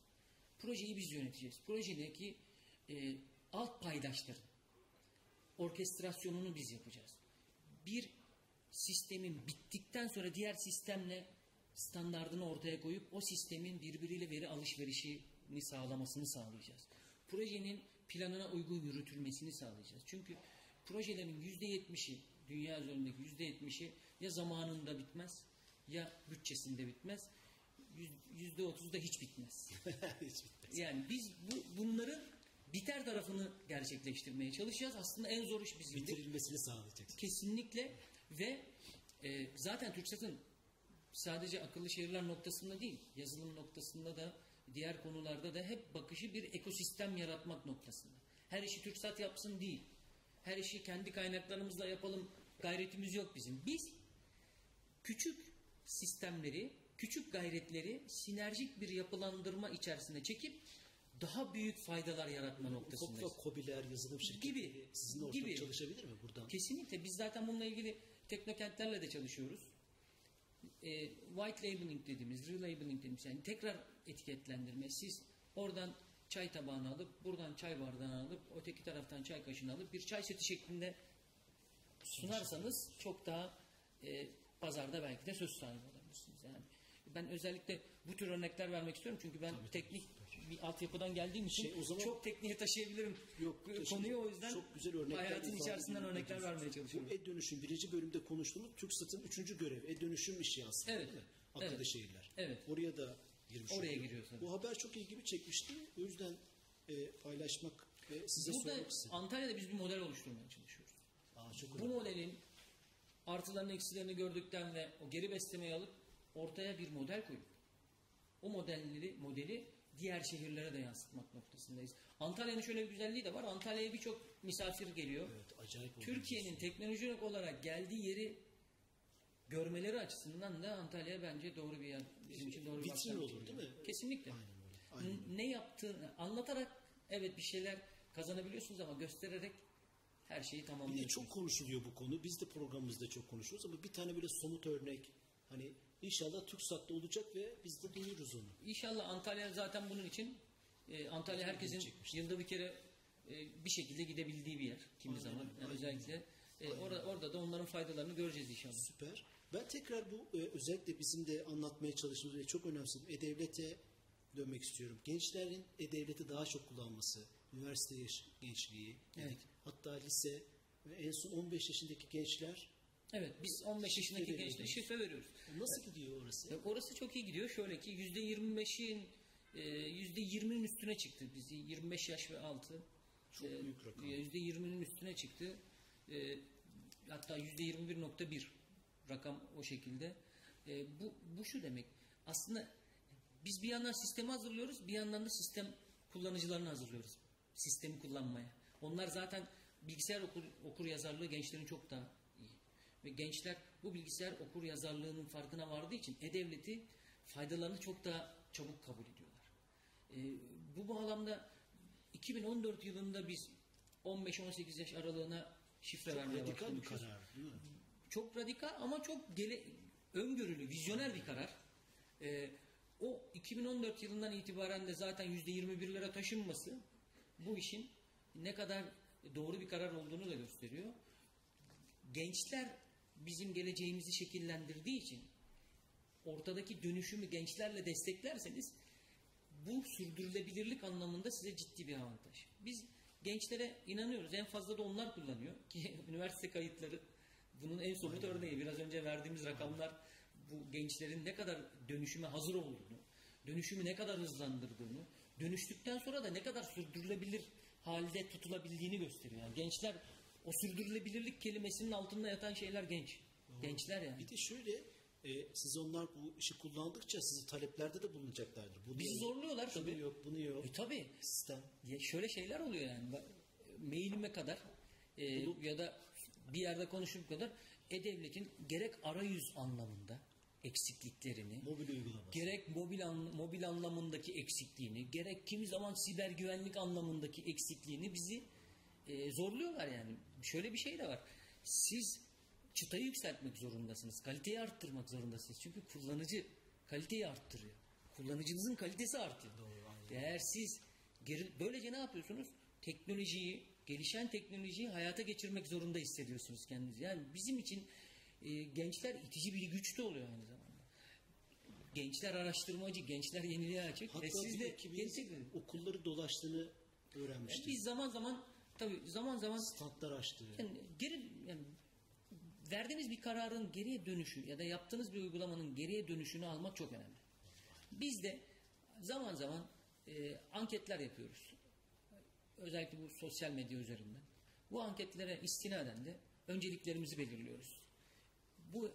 S3: Projeyi biz yöneteceğiz. Projedeki e, alt paydaşların orkestrasyonunu biz yapacağız. Bir sistemin bittikten sonra diğer sistemle standardını ortaya koyup o sistemin birbiriyle veri alışverişini sağlamasını sağlayacağız. Projenin planına uygun yürütülmesini sağlayacağız. Çünkü projelerin yüzde yetmişi, dünya üzerindeki yüzde yetmişi ya zamanında bitmez ya bütçesinde bitmez. Yüz- Yüzde otuz da hiç bitmez.
S2: Hiç bitmez.
S3: Yani biz bu, bunların biter tarafını gerçekleştirmeye çalışacağız. Aslında en zor iş bizim.
S2: Bitirilmesini sağlayacaksınız.
S3: Kesinlikle ve e, zaten TürkSat'ın sadece akıllı şehirler noktasında değil, yazılım noktasında da diğer konularda da hep bakışı bir ekosistem yaratmak noktasında. Her işi TürkSat yapsın değil. Her işi kendi kaynaklarımızla yapalım gayretimiz yok bizim. Biz küçük sistemleri, küçük gayretleri sinerjik bir yapılandırma içerisine çekip daha büyük faydalar yaratma noktasındayız.
S2: ufak kobiler, yazılım şirketleri
S3: Gibi,
S2: sizinle ortak
S3: gibi.
S2: çalışabilir mi buradan?
S3: Kesinlikle. Biz zaten bununla ilgili teknokentlerle de çalışıyoruz. E, white labeling dediğimiz, relabeling dediğimiz yani tekrar etiketlendirme. Siz oradan çay tabağını alıp, buradan çay bardağını alıp, öteki taraftan çay kaşığını alıp bir çay seti şeklinde sunarsanız çok daha e, pazarda belki de söz sahibi olabilirsiniz. Yani ben özellikle bu tür örnekler vermek istiyorum çünkü ben teknik bir altyapıdan geldiğim için
S2: Şey, o zaman-
S3: çok tekniğe taşıyabilirim
S2: Yok,
S3: konuyu o yüzden
S2: çok güzel örnekler
S3: hayatın içerisinden örnekler vermeye çalışıyorum.
S2: Bu e-dönüşüm birinci bölümde konuştuğumuz TürkSat'ın üçüncü görevi. E-dönüşüm işi aslında
S3: Evet,
S2: değil mi? Akıllı
S3: evet.
S2: şehirler.
S3: Evet.
S2: Oraya da girmiş
S3: Oraya
S2: oluyor. Bu haber çok ilgimi çekmişti. O yüzden e, paylaşmak ve size
S3: Burada
S2: sormak istedim.
S3: Antalya'da biz bir model oluşturmaya çalışıyoruz.
S2: Aa, çok
S3: Bu
S2: önemli.
S3: modelin artılarını eksilerini gördükten ve o geri beslemeyi alıp ortaya bir model koyup o modelleri modeli diğer şehirlere de yansıtmak noktasındayız. Antalya'nın şöyle bir güzelliği de var. Antalya'ya birçok misafir geliyor.
S2: Evet, acayip.
S3: Türkiye'nin teknolojik olarak geldiği yeri görmeleri açısından da Antalya bence doğru bir yer. Bizim için doğru bir
S2: Vitrin olur, değil mi?
S3: Kesinlikle.
S2: Aynen öyle, aynen
S3: N- Ne yaptığını anlatarak evet bir şeyler kazanabiliyorsunuz ama göstererek her şeyi
S2: Bir de
S3: tamamlıyorsunuz.
S2: çok konuşuluyor bu konu. Biz de programımızda çok konuşuyoruz ama bir tane böyle somut örnek hani inşallah TürkSat'ta olacak ve biz de duyururuz onu.
S3: İnşallah Antalya zaten bunun için e, Antalya herkesin yılda bir kere e, bir şekilde gidebildiği bir yer kimi
S2: Aynen
S3: zaman. Yani
S2: aynen
S3: özellikle e, orada, orada da onların faydalarını göreceğiz inşallah.
S2: Süper. Ben tekrar bu e, özellikle bizim de anlatmaya çalıştığımız ve çok önemsedim. E-Devlet'e dönmek istiyorum. Gençlerin E-Devlet'i daha çok kullanması, üniversite yaş- gençliği.
S3: Evet.
S2: hatta lise ve en son 15 yaşındaki gençler
S3: Evet biz 15 yaşındaki
S2: Şifre
S3: gençlere şifre veriyoruz.
S2: nasıl gidiyor orası?
S3: Ya Orası çok iyi gidiyor. Şöyle ki %25'in e, %20'nin üstüne çıktı. Biz 25 yaş ve altı.
S2: Çok
S3: e,
S2: büyük rakam.
S3: %20'nin üstüne çıktı. E, hatta %21.1 rakam o şekilde. E, bu, bu şu demek. Aslında biz bir yandan sistemi hazırlıyoruz, bir yandan da sistem kullanıcılarını hazırlıyoruz. Sistemi kullanmaya. Onlar zaten bilgisayar okur, okur yazarlığı gençlerin çok daha. Ve gençler bu bilgisayar okur yazarlığının farkına vardığı için e-devleti faydalarını çok daha çabuk kabul ediyorlar. Ee, bu bağlamda 2014 yılında biz 15-18 yaş aralığına şifre vermeye
S2: Radikal bir karar değil mi?
S3: Çok radikal ama çok gele, öngörülü, vizyoner bir karar. Ee, o 2014 yılından itibaren de zaten %21'lere taşınması bu işin ne kadar doğru bir karar olduğunu da gösteriyor. Gençler bizim geleceğimizi şekillendirdiği için ortadaki dönüşümü gençlerle desteklerseniz bu sürdürülebilirlik anlamında size ciddi bir avantaj. Biz gençlere inanıyoruz. En fazla da onlar kullanıyor ki üniversite kayıtları bunun en somut örneği. Biraz önce verdiğimiz rakamlar bu gençlerin ne kadar dönüşüme hazır olduğunu, dönüşümü ne kadar hızlandırdığını, dönüştükten sonra da ne kadar sürdürülebilir halde tutulabildiğini gösteriyor. Yani gençler o sürdürülebilirlik kelimesinin altında yatan şeyler genç. Gençler yani.
S2: Bir de şöyle e, siz onlar bu işi kullandıkça sizi taleplerde de bulunacaklardır. Bunu
S3: Bizi zorluyorlar
S2: şunu
S3: tabii.
S2: yok, bunu yok.
S3: E tabii.
S2: Sistem.
S3: Ya şöyle şeyler oluyor yani. Bak, Mailime kadar e, ya da bir yerde konuştuğum kadar e-devletin gerek arayüz anlamında eksikliklerini,
S2: Mobil uygulaması.
S3: gerek mobil an- mobil anlamındaki eksikliğini, gerek kimi zaman siber güvenlik anlamındaki eksikliğini bizi e, zorluyorlar yani. Şöyle bir şey de var. Siz çıtayı yükseltmek zorundasınız. Kaliteyi arttırmak zorundasınız. Çünkü kullanıcı kaliteyi arttırıyor. Kullanıcınızın kalitesi artıyor. Eğer siz geri, böylece ne yapıyorsunuz? Teknolojiyi, gelişen teknolojiyi hayata geçirmek zorunda hissediyorsunuz kendinizi. Yani bizim için e, gençler itici bir güç de oluyor aynı zamanda. Gençler araştırmacı, gençler yeniliğe açık.
S2: Hatta
S3: e siz de gerçekten
S2: okulları dolaştığını öğrenmiştik.
S3: biz zaman zaman tabii zaman zaman
S2: Standlar açtı.
S3: yani geri yani verdiğiniz bir kararın geriye dönüşü ya da yaptığınız bir uygulamanın geriye dönüşünü almak çok önemli. Biz de zaman zaman e, anketler yapıyoruz. Özellikle bu sosyal medya üzerinden. Bu anketlere istinaden de önceliklerimizi belirliyoruz. Bu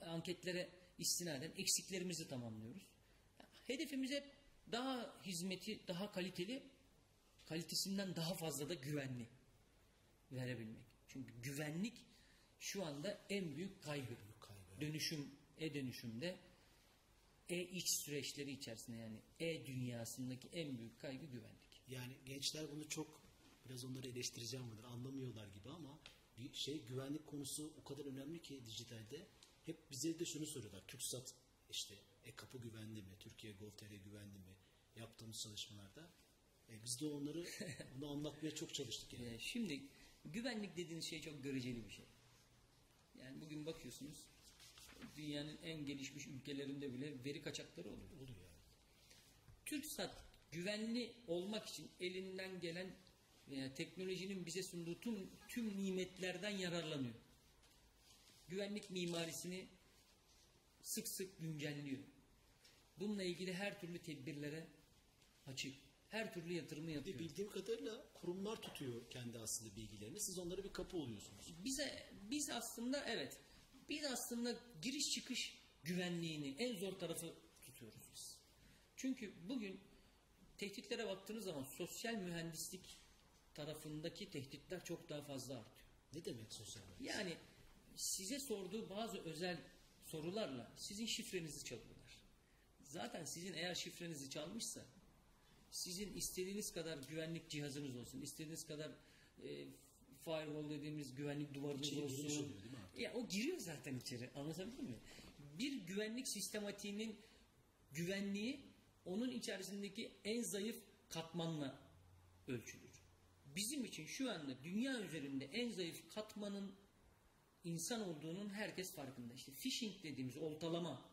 S3: anketlere istinaden eksiklerimizi tamamlıyoruz. Hedefimiz hep daha hizmeti, daha kaliteli, kalitesinden daha fazla da güvenli verebilmek. Çünkü güvenlik şu anda en büyük kaygı. Dönüşüm, e-dönüşümde e-iç süreçleri içerisinde yani e-dünyasındaki en büyük kaygı güvenlik.
S2: Yani gençler bunu çok biraz onları eleştireceğim burada anlamıyorlar gibi ama bir şey güvenlik konusu o kadar önemli ki dijitalde. Hep bize de şunu soruyorlar. TürkSat işte e-kapı güvenli mi? Türkiye Gov.tr güvenli mi? Yaptığımız çalışmalarda. E, biz de onları onu anlatmaya çok çalıştık yani.
S3: Ee, şimdi güvenlik dediğiniz şey çok göreceli bir şey. Yani bugün bakıyorsunuz dünyanın en gelişmiş ülkelerinde bile veri kaçakları oluyor.
S2: Oluyor yani.
S3: TürkSat güvenli olmak için elinden gelen veya teknolojinin bize sunduğu tüm, tüm nimetlerden yararlanıyor. Güvenlik mimarisini sık sık güncelliyor. Bununla ilgili her türlü tedbirlere açık. Her türlü yatırımı yapıyor.
S2: bildiğim kadarıyla kurumlar tutuyor kendi aslında bilgilerini. Siz onlara bir kapı oluyorsunuz.
S3: Bize biz aslında evet biz aslında giriş çıkış güvenliğini en zor tarafı tutuyoruz biz. Çünkü bugün tehditlere baktığınız zaman sosyal mühendislik tarafındaki tehditler çok daha fazla artıyor.
S2: Ne demek sosyal medya?
S3: Yani size sorduğu bazı özel sorularla sizin şifrenizi çalıyorlar. Zaten sizin eğer şifrenizi çalmışsa sizin istediğiniz kadar güvenlik cihazınız olsun, istediğiniz kadar e, firewall dediğimiz güvenlik duvarınız
S2: İçeri
S3: olsun.
S2: oluyor?
S3: Ya o giriyor zaten içeri. Anlatabildim mi? Bir güvenlik sistematiğinin güvenliği onun içerisindeki en zayıf katmanla ölçülür. Bizim için şu anda dünya üzerinde en zayıf katmanın insan olduğunun herkes farkında. İşte phishing dediğimiz oltalama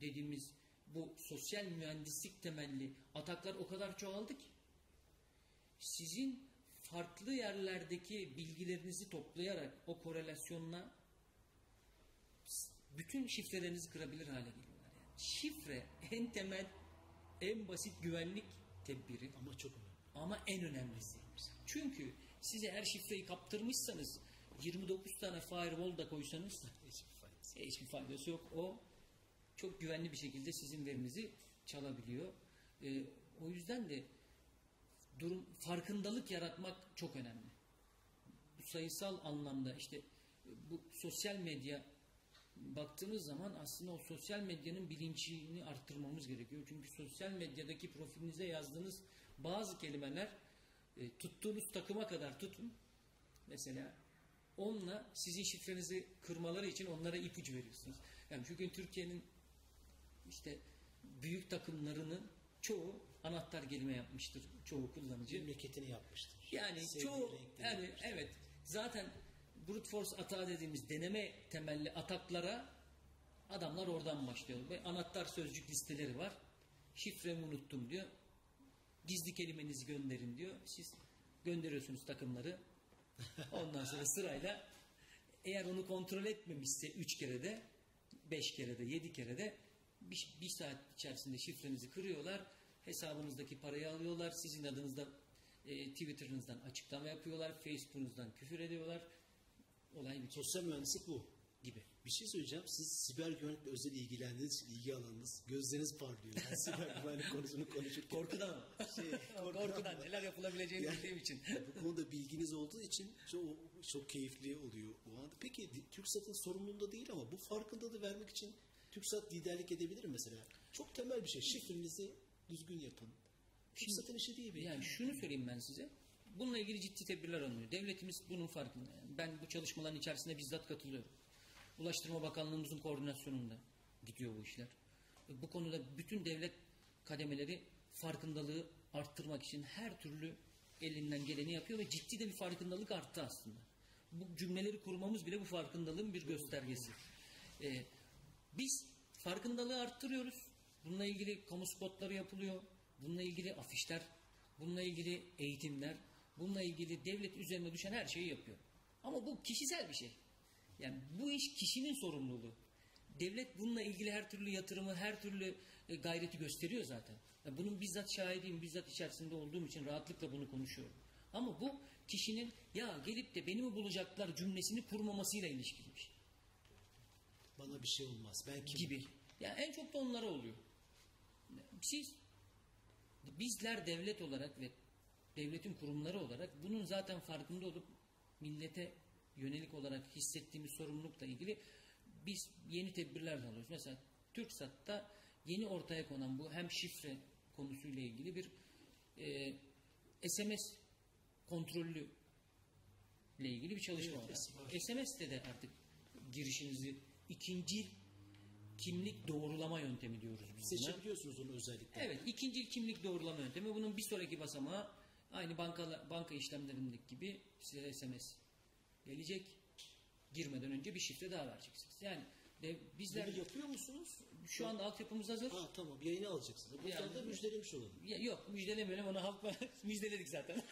S3: dediğimiz bu sosyal mühendislik temelli ataklar o kadar çoğaldı ki sizin farklı yerlerdeki bilgilerinizi toplayarak o korelasyonla bütün şifrelerinizi kırabilir hale geliyorlar. Yani. Şifre en temel, en basit güvenlik tedbiri
S2: Ama çok önemli.
S3: ama en önemlisi. Çünkü siz eğer şifreyi kaptırmışsanız 29 tane firewall da koysanız
S2: Hiçbir faydası.
S3: hiçbir faydası yok. O çok güvenli bir şekilde sizin verinizi çalabiliyor. E, o yüzden de durum farkındalık yaratmak çok önemli. Bu sayısal anlamda işte bu sosyal medya baktığınız zaman aslında o sosyal medyanın bilincini arttırmamız gerekiyor. Çünkü sosyal medyadaki profilinize yazdığınız bazı kelimeler e, tuttuğunuz takıma kadar tutun. Mesela onunla sizin şifrenizi kırmaları için onlara ipucu veriyorsunuz. Yani çünkü Türkiye'nin işte büyük takımlarının çoğu anahtar kelime yapmıştır çoğu kullanıcı.
S2: Memleketini yapmıştır.
S3: Yani
S2: Sevdiği
S3: çoğu yani
S2: yapmıştır.
S3: evet zaten brute force atağı dediğimiz deneme temelli ataklara adamlar oradan başlıyor. Ve anahtar sözcük listeleri var. Şifremi unuttum diyor. Gizli kelimenizi gönderin diyor. Siz gönderiyorsunuz takımları. Ondan sonra sırayla eğer onu kontrol etmemişse 3 kere de 5 kere de 7 kere de bir, bir saat içerisinde şifrenizi kırıyorlar. Hesabınızdaki parayı alıyorlar. Sizin adınızda e, Twitter'ınızdan açıklama yapıyorlar. Facebook'unuzdan küfür ediyorlar. Olay bitiyor
S2: Sosyal mühendislik bu.
S3: gibi.
S2: Bir şey söyleyeceğim. Siz siber güvenlikle özel ilgilendiğiniz için ilgi alanınız, gözleriniz parlıyor. Ben siber güvenlik konusunu konuşurken.
S3: Korkudan mı?
S2: Şey,
S3: Korkudan neler yapılabileceğini
S2: Yani-
S3: bildiğim için.
S2: Bu konuda bilginiz olduğu için çok, çok keyifli oluyor o anda. Peki TürkSat'ın sorumluluğunda değil ama bu farkındalığı vermek için TürkSat liderlik edebilir mesela? Çok temel bir şey. Şifrenizi düzgün yapın. TürkSat'ın işi değil belki.
S3: Yani şunu söyleyeyim ben size. Bununla ilgili ciddi tedbirler alınıyor. Devletimiz bunun farkında. Ben bu çalışmaların içerisinde bizzat katılıyorum. Ulaştırma Bakanlığımızın koordinasyonunda gidiyor bu işler. E, Bu konuda bütün devlet kademeleri farkındalığı arttırmak için her türlü elinden geleni yapıyor ve ciddi de bir farkındalık arttı aslında. Bu cümleleri kurmamız bile bu farkındalığın bir göstergesi. E, biz farkındalığı arttırıyoruz. Bununla ilgili kamu spotları yapılıyor. Bununla ilgili afişler, bununla ilgili eğitimler, bununla ilgili devlet üzerine düşen her şeyi yapıyor. Ama bu kişisel bir şey. Yani bu iş kişinin sorumluluğu. Devlet bununla ilgili her türlü yatırımı, her türlü e, gayreti gösteriyor zaten. Yani bunun bizzat şahidiyim, bizzat içerisinde olduğum için rahatlıkla bunu konuşuyorum. Ama bu kişinin ya gelip de beni mi bulacaklar cümlesini kurmamasıyla ilişkili bir şey
S2: Bana bir şey olmaz. Ben kim?
S3: gibi. Yani en çok da onlara oluyor. Siz bizler devlet olarak ve devletin kurumları olarak bunun zaten farkında olup millete yönelik olarak hissettiğimiz sorumlulukla ilgili biz yeni tedbirler de alıyoruz. Mesela TürkSat'ta yeni ortaya konan bu hem şifre konusuyla ilgili bir e, SMS kontrollü ile ilgili bir çalışma
S2: Evet,
S3: var. SMS'te de artık girişinizi ikinci kimlik doğrulama yöntemi diyoruz biz buna.
S2: Seçebiliyorsunuz onu özellikle.
S3: Evet, ikinci kimlik doğrulama yöntemi. Bunun bir sonraki basamağı aynı banka banka işlemlerindeki gibi size SMS gelecek. Girmeden önce bir şifre daha vereceksiniz. Yani de, bizler
S2: Bunu yapıyor musunuz?
S3: şu anda altyapımız hazır.
S2: Ha tamam yayını alacaksınız. Buradan
S3: Yani-
S2: da müjdelemiş olalım.
S3: Ya, yok müjdelemeyelim onu halkla müjdeledik zaten.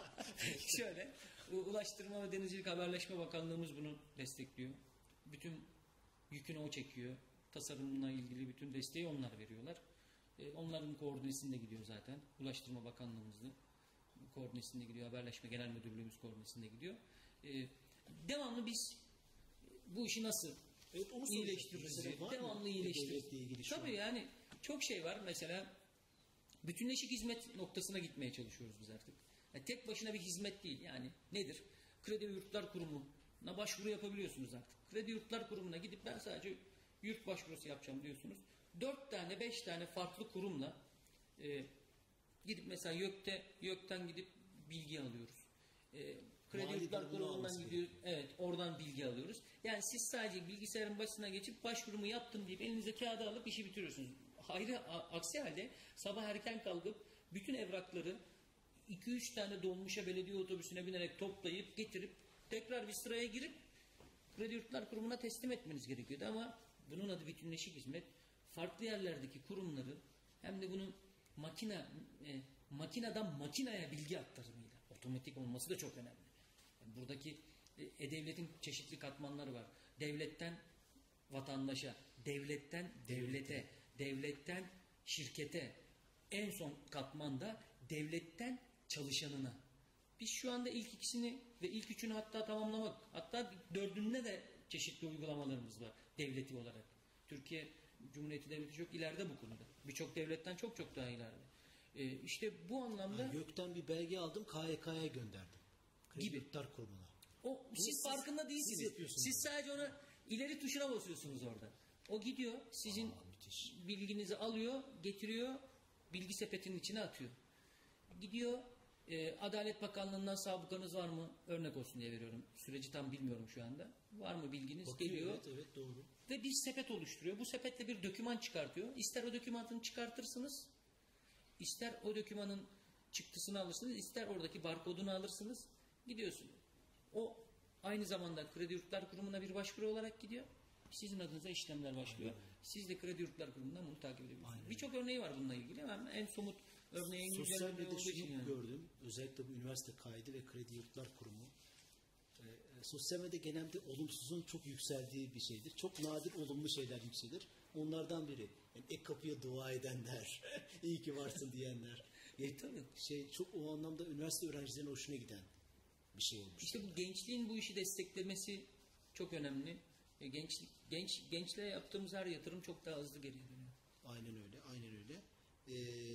S3: Şöyle Ulaştırma ve Denizcilik Haberleşme Bakanlığımız bunu destekliyor. Bütün yükünü o çekiyor. Tasarımla ilgili bütün desteği onlar veriyorlar. E, onların koordinesinde gidiyor zaten. Ulaştırma Bakanlığımızın koordinesinde gidiyor. Haberleşme Genel Müdürlüğümüz koordinesinde gidiyor. E, devamlı biz bu işi nasıl
S2: Evet, onu
S3: iyileştiririz? Devamlı iyileştiririz. Tabii
S2: an?
S3: yani çok şey var. Mesela bütünleşik hizmet noktasına gitmeye çalışıyoruz biz artık. Yani tek başına bir hizmet değil. Yani nedir? Kredi ve Yurtlar Kurumu'na başvuru yapabiliyorsunuz artık. Kredi Yurtlar Kurumu'na gidip ben sadece yurt başvurusu yapacağım diyorsunuz. Dört tane, beş tane farklı kurumla e, gidip mesela YÖK'te, YÖK'ten gidip bilgi alıyoruz. E, Kredi
S2: Mali
S3: Yurtlar Kurumu'ndan
S2: alması
S3: gidiyor. Evet, oradan bilgi alıyoruz. Yani siz sadece bilgisayarın başına geçip başvurumu yaptım deyip elinize kağıdı alıp işi bitiriyorsunuz. Hayır, a- aksi halde sabah erken kalkıp bütün evrakları 2-3 tane dolmuşa belediye otobüsüne binerek toplayıp getirip tekrar bir sıraya girip Kredi Yurtlar Kurumu'na teslim etmeniz gerekiyordu ama bunun adı bütünleşik hizmet. Farklı yerlerdeki kurumları hem de bunun makine e, makineden makineye bilgi aktarımıyla otomatik olması da çok önemli. Yani buradaki e, e-devletin çeşitli katmanları var. Devletten vatandaşa, devletten devlete, devletten şirkete, en son katmanda devletten çalışanına. Biz şu anda ilk ikisini ve ilk üçünü hatta tamamlamak, hatta dördünde de çeşitli uygulamalarımız var devleti olarak. Türkiye Cumhuriyeti Devleti çok ileride bu konuda. Birçok devletten çok çok daha ileride. Ee, işte bu anlamda
S2: Ben YÖK'ten bir belge aldım KYK'ya gönderdim. Kredi
S3: Gibi.
S2: Yurtlar Kurumu'na.
S3: O siz,
S2: siz-
S3: farkında değilsiniz.
S2: siz
S3: Siz sadece ona ileri tuşuna basıyorsunuz orada. O gidiyor, sizin
S2: Aa, müthiş.
S3: bilginizi alıyor, getiriyor, bilgi sepetinin içine atıyor. Gidiyor, e, Adalet Bakanlığı'ndan sabıkanız var mı? Örnek olsun diye veriyorum. Süreci tam bilmiyorum şu anda. Var mı bilginiz?
S2: Bakıyor,
S3: Geliyor
S2: Evet evet doğru.
S3: ve bir sepet oluşturuyor. Bu sepetle bir doküman çıkartıyor. İster o dokümanını çıkartırsınız, ister o dokümanın çıktısını alırsınız, ister oradaki barkodunu alırsınız, gidiyorsun. O aynı zamanda Kredi Yurtlar Kurumu'na bir başvuru olarak gidiyor. Sizin adınıza işlemler başlıyor. Siz de Kredi Yurtlar Kurumu'ndan bunu takip edebilirsiniz. Birçok örneği var bununla ilgili ama en somut örneğin
S2: Sosyal medyada şunu
S3: yani.
S2: gördüm. Özellikle bu üniversite kaydı ve kredi yurtlar kurumu. Ee, e, sosyal medya genelde olumsuzun çok yükseldiği bir şeydir. Çok nadir olumlu şeyler yükselir. Onlardan biri. Yani ek kapıya dua edenler, iyi ki varsın diyenler.
S3: E, tabii.
S2: Şey çok o anlamda üniversite öğrencilerinin hoşuna giden bir şey olmuş.
S3: İşte bu gençliğin bu işi desteklemesi çok önemli. E, Genç, genç, gençliğe yaptığımız her yatırım çok daha hızlı geriye dönüyor.
S2: Aynen öyle, aynen öyle. Ee,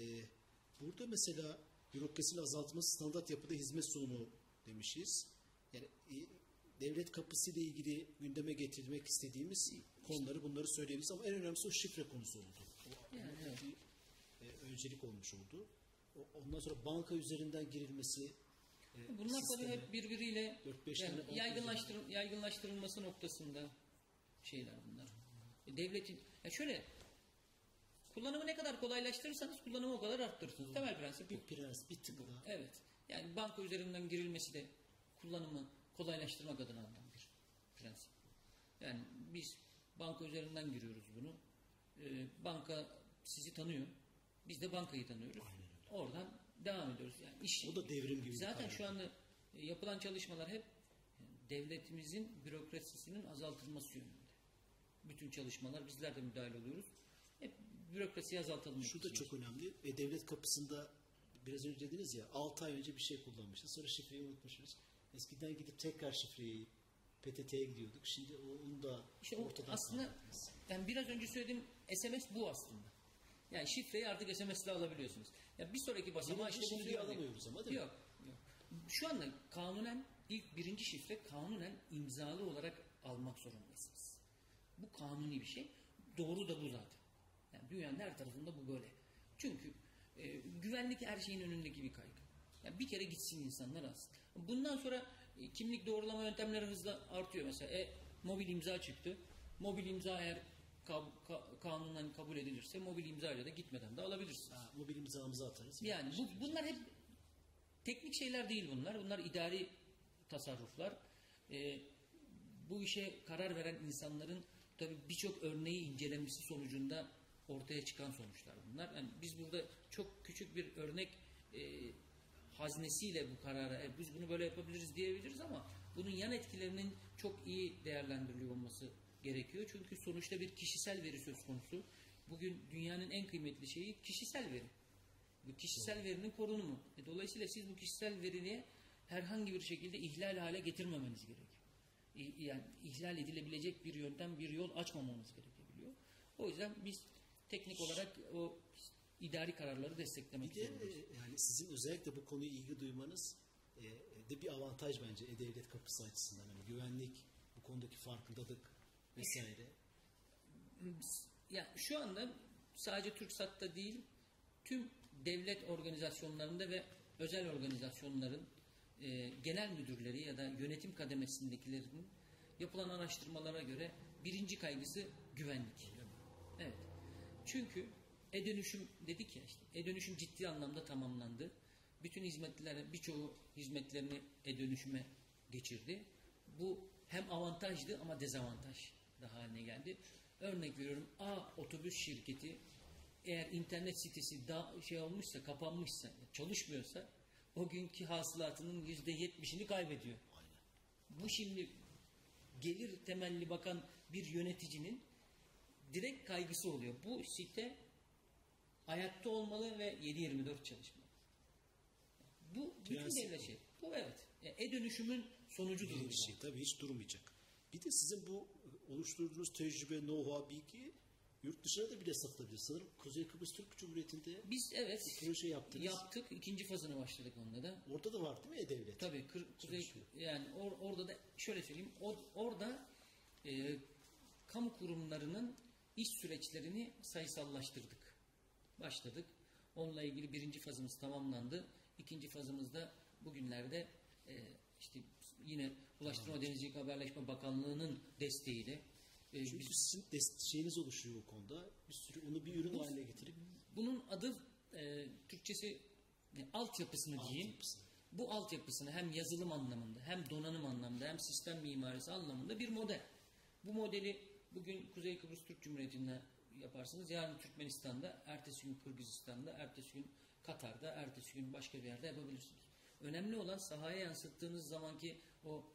S2: burada mesela bürokrasinin azaltılması standart yapıda hizmet sunumu demişiz. Yani e, devlet kapısı ile ilgili gündeme getirmek istediğimiz konuları bunları söyleyebiliriz ama en önemlisi o şifre konusu oldu. O,
S3: Yani evet.
S2: bir e, öncelik olmuş oldu. Ondan sonra banka üzerinden girilmesi e,
S3: Bunlar tabii hep birbiriyle yani yaygınlaştır, yaygınlaştırılması noktasında şeyler bunlar. Devletin ya şöyle kullanımı ne kadar kolaylaştırırsanız kullanımı o kadar arttırırsınız. Temel prensip bu.
S2: bir prens bir tık daha
S3: Evet. Yani banka üzerinden girilmesi de kullanımı kolaylaştırmak adına alınan bir prensip. Yani biz banka üzerinden giriyoruz bunu. Ee, banka sizi tanıyor. Biz de bankayı tanıyoruz. Oradan devam ediyoruz. Yani iş,
S2: O da devrim gibi
S3: Zaten şu anda e, yapılan çalışmalar hep devletimizin bürokrasisinin azaltılması yönünde. Bütün çalışmalar bizler de müdahale oluyoruz. Hep bürokrasiyi azaltalım.
S2: Şu da çok önemli. E, devlet kapısında biraz önce dediniz ya 6 ay önce bir şey kullanmışız. Sonra şifreyi unutmuşuz. Eskiden gidip tekrar şifreyi PTT'ye gidiyorduk. Şimdi onu da
S3: İşte
S2: ortadan
S3: aslında
S2: kaldırdınız.
S3: yani biraz önce söylediğim SMS bu aslında. Yani şifreyi artık SMS ile alabiliyorsunuz. Ya bir sonraki
S2: Birinci
S3: işte bunu
S2: şifreyi alamıyoruz ama değil mi?
S3: Yok, yok. Şu anda kanunen ilk birinci şifre kanunen imzalı olarak almak zorundasınız. Bu kanuni bir şey. Doğru da bu zaten. Yani dünyanın her tarafında bu böyle. Çünkü e, güvenlik her şeyin önündeki bir kaygı. Yani bir kere gitsin insanlar alsın. Bundan sonra e, kimlik doğrulama yöntemleri hızla artıyor. Mesela e, mobil imza çıktı. Mobil imza eğer ka- ka- kanunen kabul edilirse mobil imzayla da gitmeden de alabilirsiniz.
S2: Ha, mobil imzamızı atarız.
S3: Yani bu, bunlar hep teknik şeyler değil bunlar. Bunlar idari tasarruflar. Ee, bu işe karar veren insanların tabii birçok örneği incelenmesi sonucunda ortaya çıkan sonuçlar bunlar. Yani biz burada çok küçük bir örnek e, haznesiyle bu karara "E, biz bunu böyle yapabiliriz diyebiliriz ama bunun yan etkilerinin çok iyi değerlendiriliyor olması gerekiyor. Çünkü sonuçta bir kişisel veri söz konusu. Bugün dünyanın en kıymetli şeyi kişisel veri. Bu kişisel verinin korunumu. E, dolayısıyla siz bu kişisel veriyi herhangi bir şekilde ihlal hale getirmemeniz gerekiyor. İ- Yani ihlal edilebilecek bir yöntem, bir yol açmamamız gerekebiliyor. O yüzden biz teknik olarak o idari kararları desteklemek
S2: Bir de
S3: zorundayız.
S2: e, yani sizin özellikle bu konuya ilgi duymanız e, de bir avantaj bence e-devlet kapısı açısından. Yani güvenlik, bu konudaki farkındalık vesaire.
S3: Ya şu anda sadece TürkSat'ta değil, tüm devlet organizasyonlarında ve özel organizasyonların e, genel müdürleri ya da yönetim kademesindekilerin yapılan araştırmalara göre birinci kaygısı güvenlik. Evet. Çünkü e-dönüşüm dedik ya işte. E-dönüşüm ciddi anlamda tamamlandı. Bütün hizmetler, birçoğu hizmetlerini e-dönüşüme geçirdi. Bu hem avantajdı ama dezavantaj da haline geldi. Örnek veriyorum A otobüs şirketi eğer internet sitesi da şey olmuşsa, kapanmışsa, çalışmıyorsa o günkü hasılatının yüzde yetmişini kaybediyor. Bu şimdi gelir temelli bakan bir yöneticinin direkt kaygısı oluyor. Bu site ayakta olmalı ve 7-24 çalışmalı. Bu bütün devlet şey. Bu evet. Yani E-dönüşümün sonucudur.
S2: Bir şey tabii hiç durmayacak. Bir de sizin bu oluşturduğunuz tecrübe, know-how, bilgi yurt dışına da bile satılabilir. Sanırım Kuzey Kıbrıs Türk Cumhuriyeti'nde
S3: Biz evet
S2: proje yaptınız.
S3: yaptık. İkinci fazını başladık onda da.
S2: Orada da var değil mi e-devlet?
S3: Tabii kır, kuzey,
S2: Çalışıyor.
S3: yani or- orada da şöyle söyleyeyim. or- orada e, kamu kurumlarının iş süreçlerini sayısallaştırdık. Başladık. Onunla ilgili birinci fazımız tamamlandı. İkinci fazımızda bugünlerde e, işte yine Ulaştırma Denizcilik Haberleşme Bakanlığı'nın desteğiyle e,
S2: Çünkü
S3: biz-
S2: sizin dest- şeyiniz oluşuyor o konuda. Bir sürü onu bir ürün haline getirip
S3: bunun adı e, Türkçesi e, altyapısını diyeyim.
S2: Altyapısı.
S3: Bu altyapısını hem yazılım anlamında hem donanım anlamında hem sistem mimarisi anlamında bir model. Bu modeli bugün Kuzey Kıbrıs Türk Cumhuriyeti'nde yaparsınız. Yarın Türkmenistan'da, ertesi gün Kırgızistan'da, ertesi gün Katar'da, ertesi gün başka bir yerde yapabilirsiniz. Önemli olan sahaya yansıttığınız zamanki o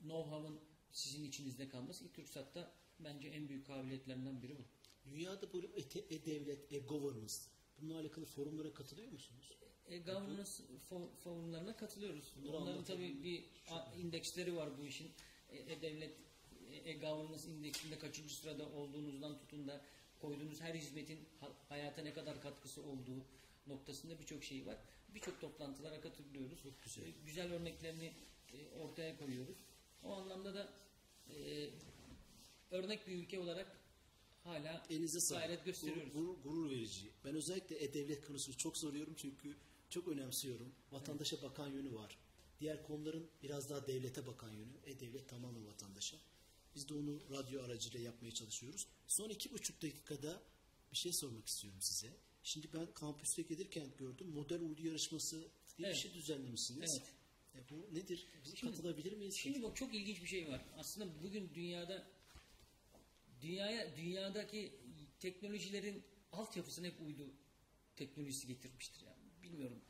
S3: know-how'ın sizin içinizde kalması. İlk TürkSat'ta bence en büyük kabiliyetlerinden biri bu.
S2: dünyada böyle e- e-devlet, e-governance bununla alakalı forumlara katılıyor musunuz?
S3: E, governance fo- forumlarına katılıyoruz.
S2: Bunları
S3: Onların tabii bir indeksleri var bu işin. E, E-Devlet, e, e-Governance indeksinde kaçıncı sırada olduğunuzdan tutun da koyduğunuz her hizmetin ha- hayata ne kadar katkısı olduğu noktasında birçok şey var. Birçok toplantılara katılıyoruz.
S2: Çok güzel.
S3: E, güzel örneklerini e, ortaya koyuyoruz. O anlamda da e, örnek bir ülke olarak hala
S2: Elinize sağlık.
S3: gayret gösteriyoruz.
S2: Gurur, gurur verici. Ben özellikle e-devlet konusunu çok soruyorum çünkü çok önemsiyorum. Vatandaşa bakan yönü var. Diğer konuların biraz daha devlete bakan yönü. E-devlet tamamen vatandaşa. Biz de onu radyo aracıyla yapmaya çalışıyoruz. Son iki buçuk dakikada bir şey sormak istiyorum size. Şimdi ben kampüste gelirken gördüm. Model uydu yarışması diye
S3: Evet.
S2: bir şey düzenlemişsiniz.
S3: Evet.
S2: E bu nedir? Biz
S3: Şimdi-
S2: katılabilir miyiz?
S3: Şimdi bak çok ilginç bir şey var. Aslında bugün dünyada dünyaya dünyadaki teknolojilerin altyapısını hep uydu teknolojisi getirmiştir yani. Bilmiyorum.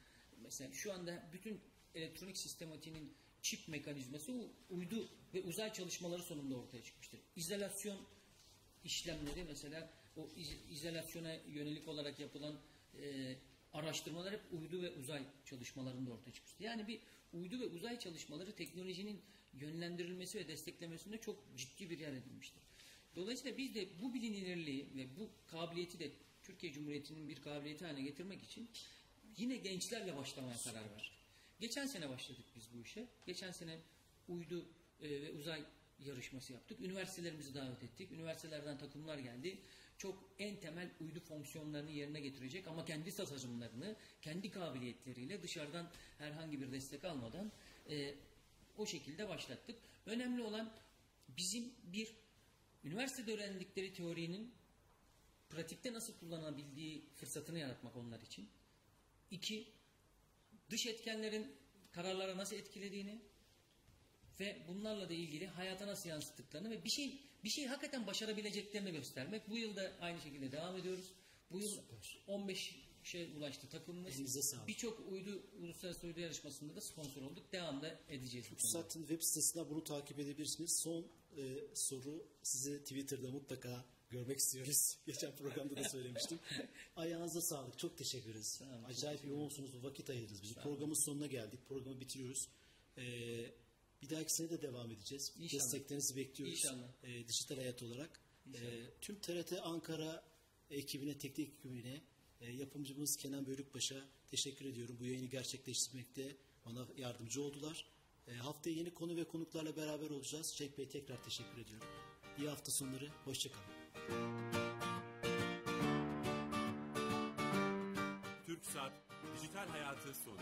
S3: Mesela şu anda bütün elektronik sistematiğinin çip mekanizması uydu ve uzay çalışmaları sonunda ortaya çıkmıştır. İzolasyon işlemleri mesela o iz- izolasyona yönelik olarak yapılan e, araştırmalar hep uydu ve uzay çalışmalarında ortaya çıkmıştır. Yani bir uydu ve uzay çalışmaları teknolojinin yönlendirilmesi ve desteklemesinde çok ciddi bir yer edinmiştir. Dolayısıyla biz de bu bilinirliği ve bu kabiliyeti de Türkiye Cumhuriyeti'nin bir kabiliyeti haline getirmek için yine gençlerle başlamaya karar verdik. Geçen sene başladık biz bu işe. Geçen sene uydu e, ve uzay yarışması yaptık. Üniversitelerimizi davet ettik. Üniversitelerden takımlar geldi. Çok en temel uydu fonksiyonlarını yerine getirecek ama kendi tasarımlarını, kendi kabiliyetleriyle dışarıdan herhangi bir destek almadan e, o şekilde başlattık. Önemli olan bizim bir üniversitede öğrendikleri teorinin pratikte nasıl kullanabildiği fırsatını yaratmak onlar için. İki, dış etkenlerin kararlara nasıl etkilediğini ve bunlarla da ilgili hayata nasıl yansıttıklarını ve bir şey bir şey hakikaten başarabileceklerini göstermek. Bu yıl da aynı şekilde devam ediyoruz. Bu yıl 15 şey ulaştı takımımız. Birçok uydu uluslararası uydu yarışmasında da sponsor olduk. Devam da edeceğiz.
S2: TürkSat'ın web sitesinden bunu takip edebilirsiniz. Son e, soru sizi Twitter'da mutlaka görmek istiyoruz. Geçen programda da söylemiştim. Ayağınıza sağlık. Çok teşekkür ederiz.
S3: çok
S2: Acayip yoğunsunuz. Vakit ayırdınız. Biz programın sonuna geldik. Programı bitiriyoruz. E, bir dahaki sene de devam edeceğiz.
S3: İnşallah.
S2: Desteklerinizi bekliyoruz.
S3: İnşallah.
S2: E, dijital hayat olarak. E, tüm TRT Ankara ekibine, teknik ekibine, e, yapımcımız Kenan Bölükbaş'a teşekkür ediyorum. Bu yayını gerçekleştirmekte bana yardımcı oldular. E, haftaya yeni konu ve konuklarla beraber olacağız. Cenk Bey tekrar teşekkür ediyorum. İyi hafta sonları, hoşçakalın.
S6: TürkSat Dijital Hayatı sonu.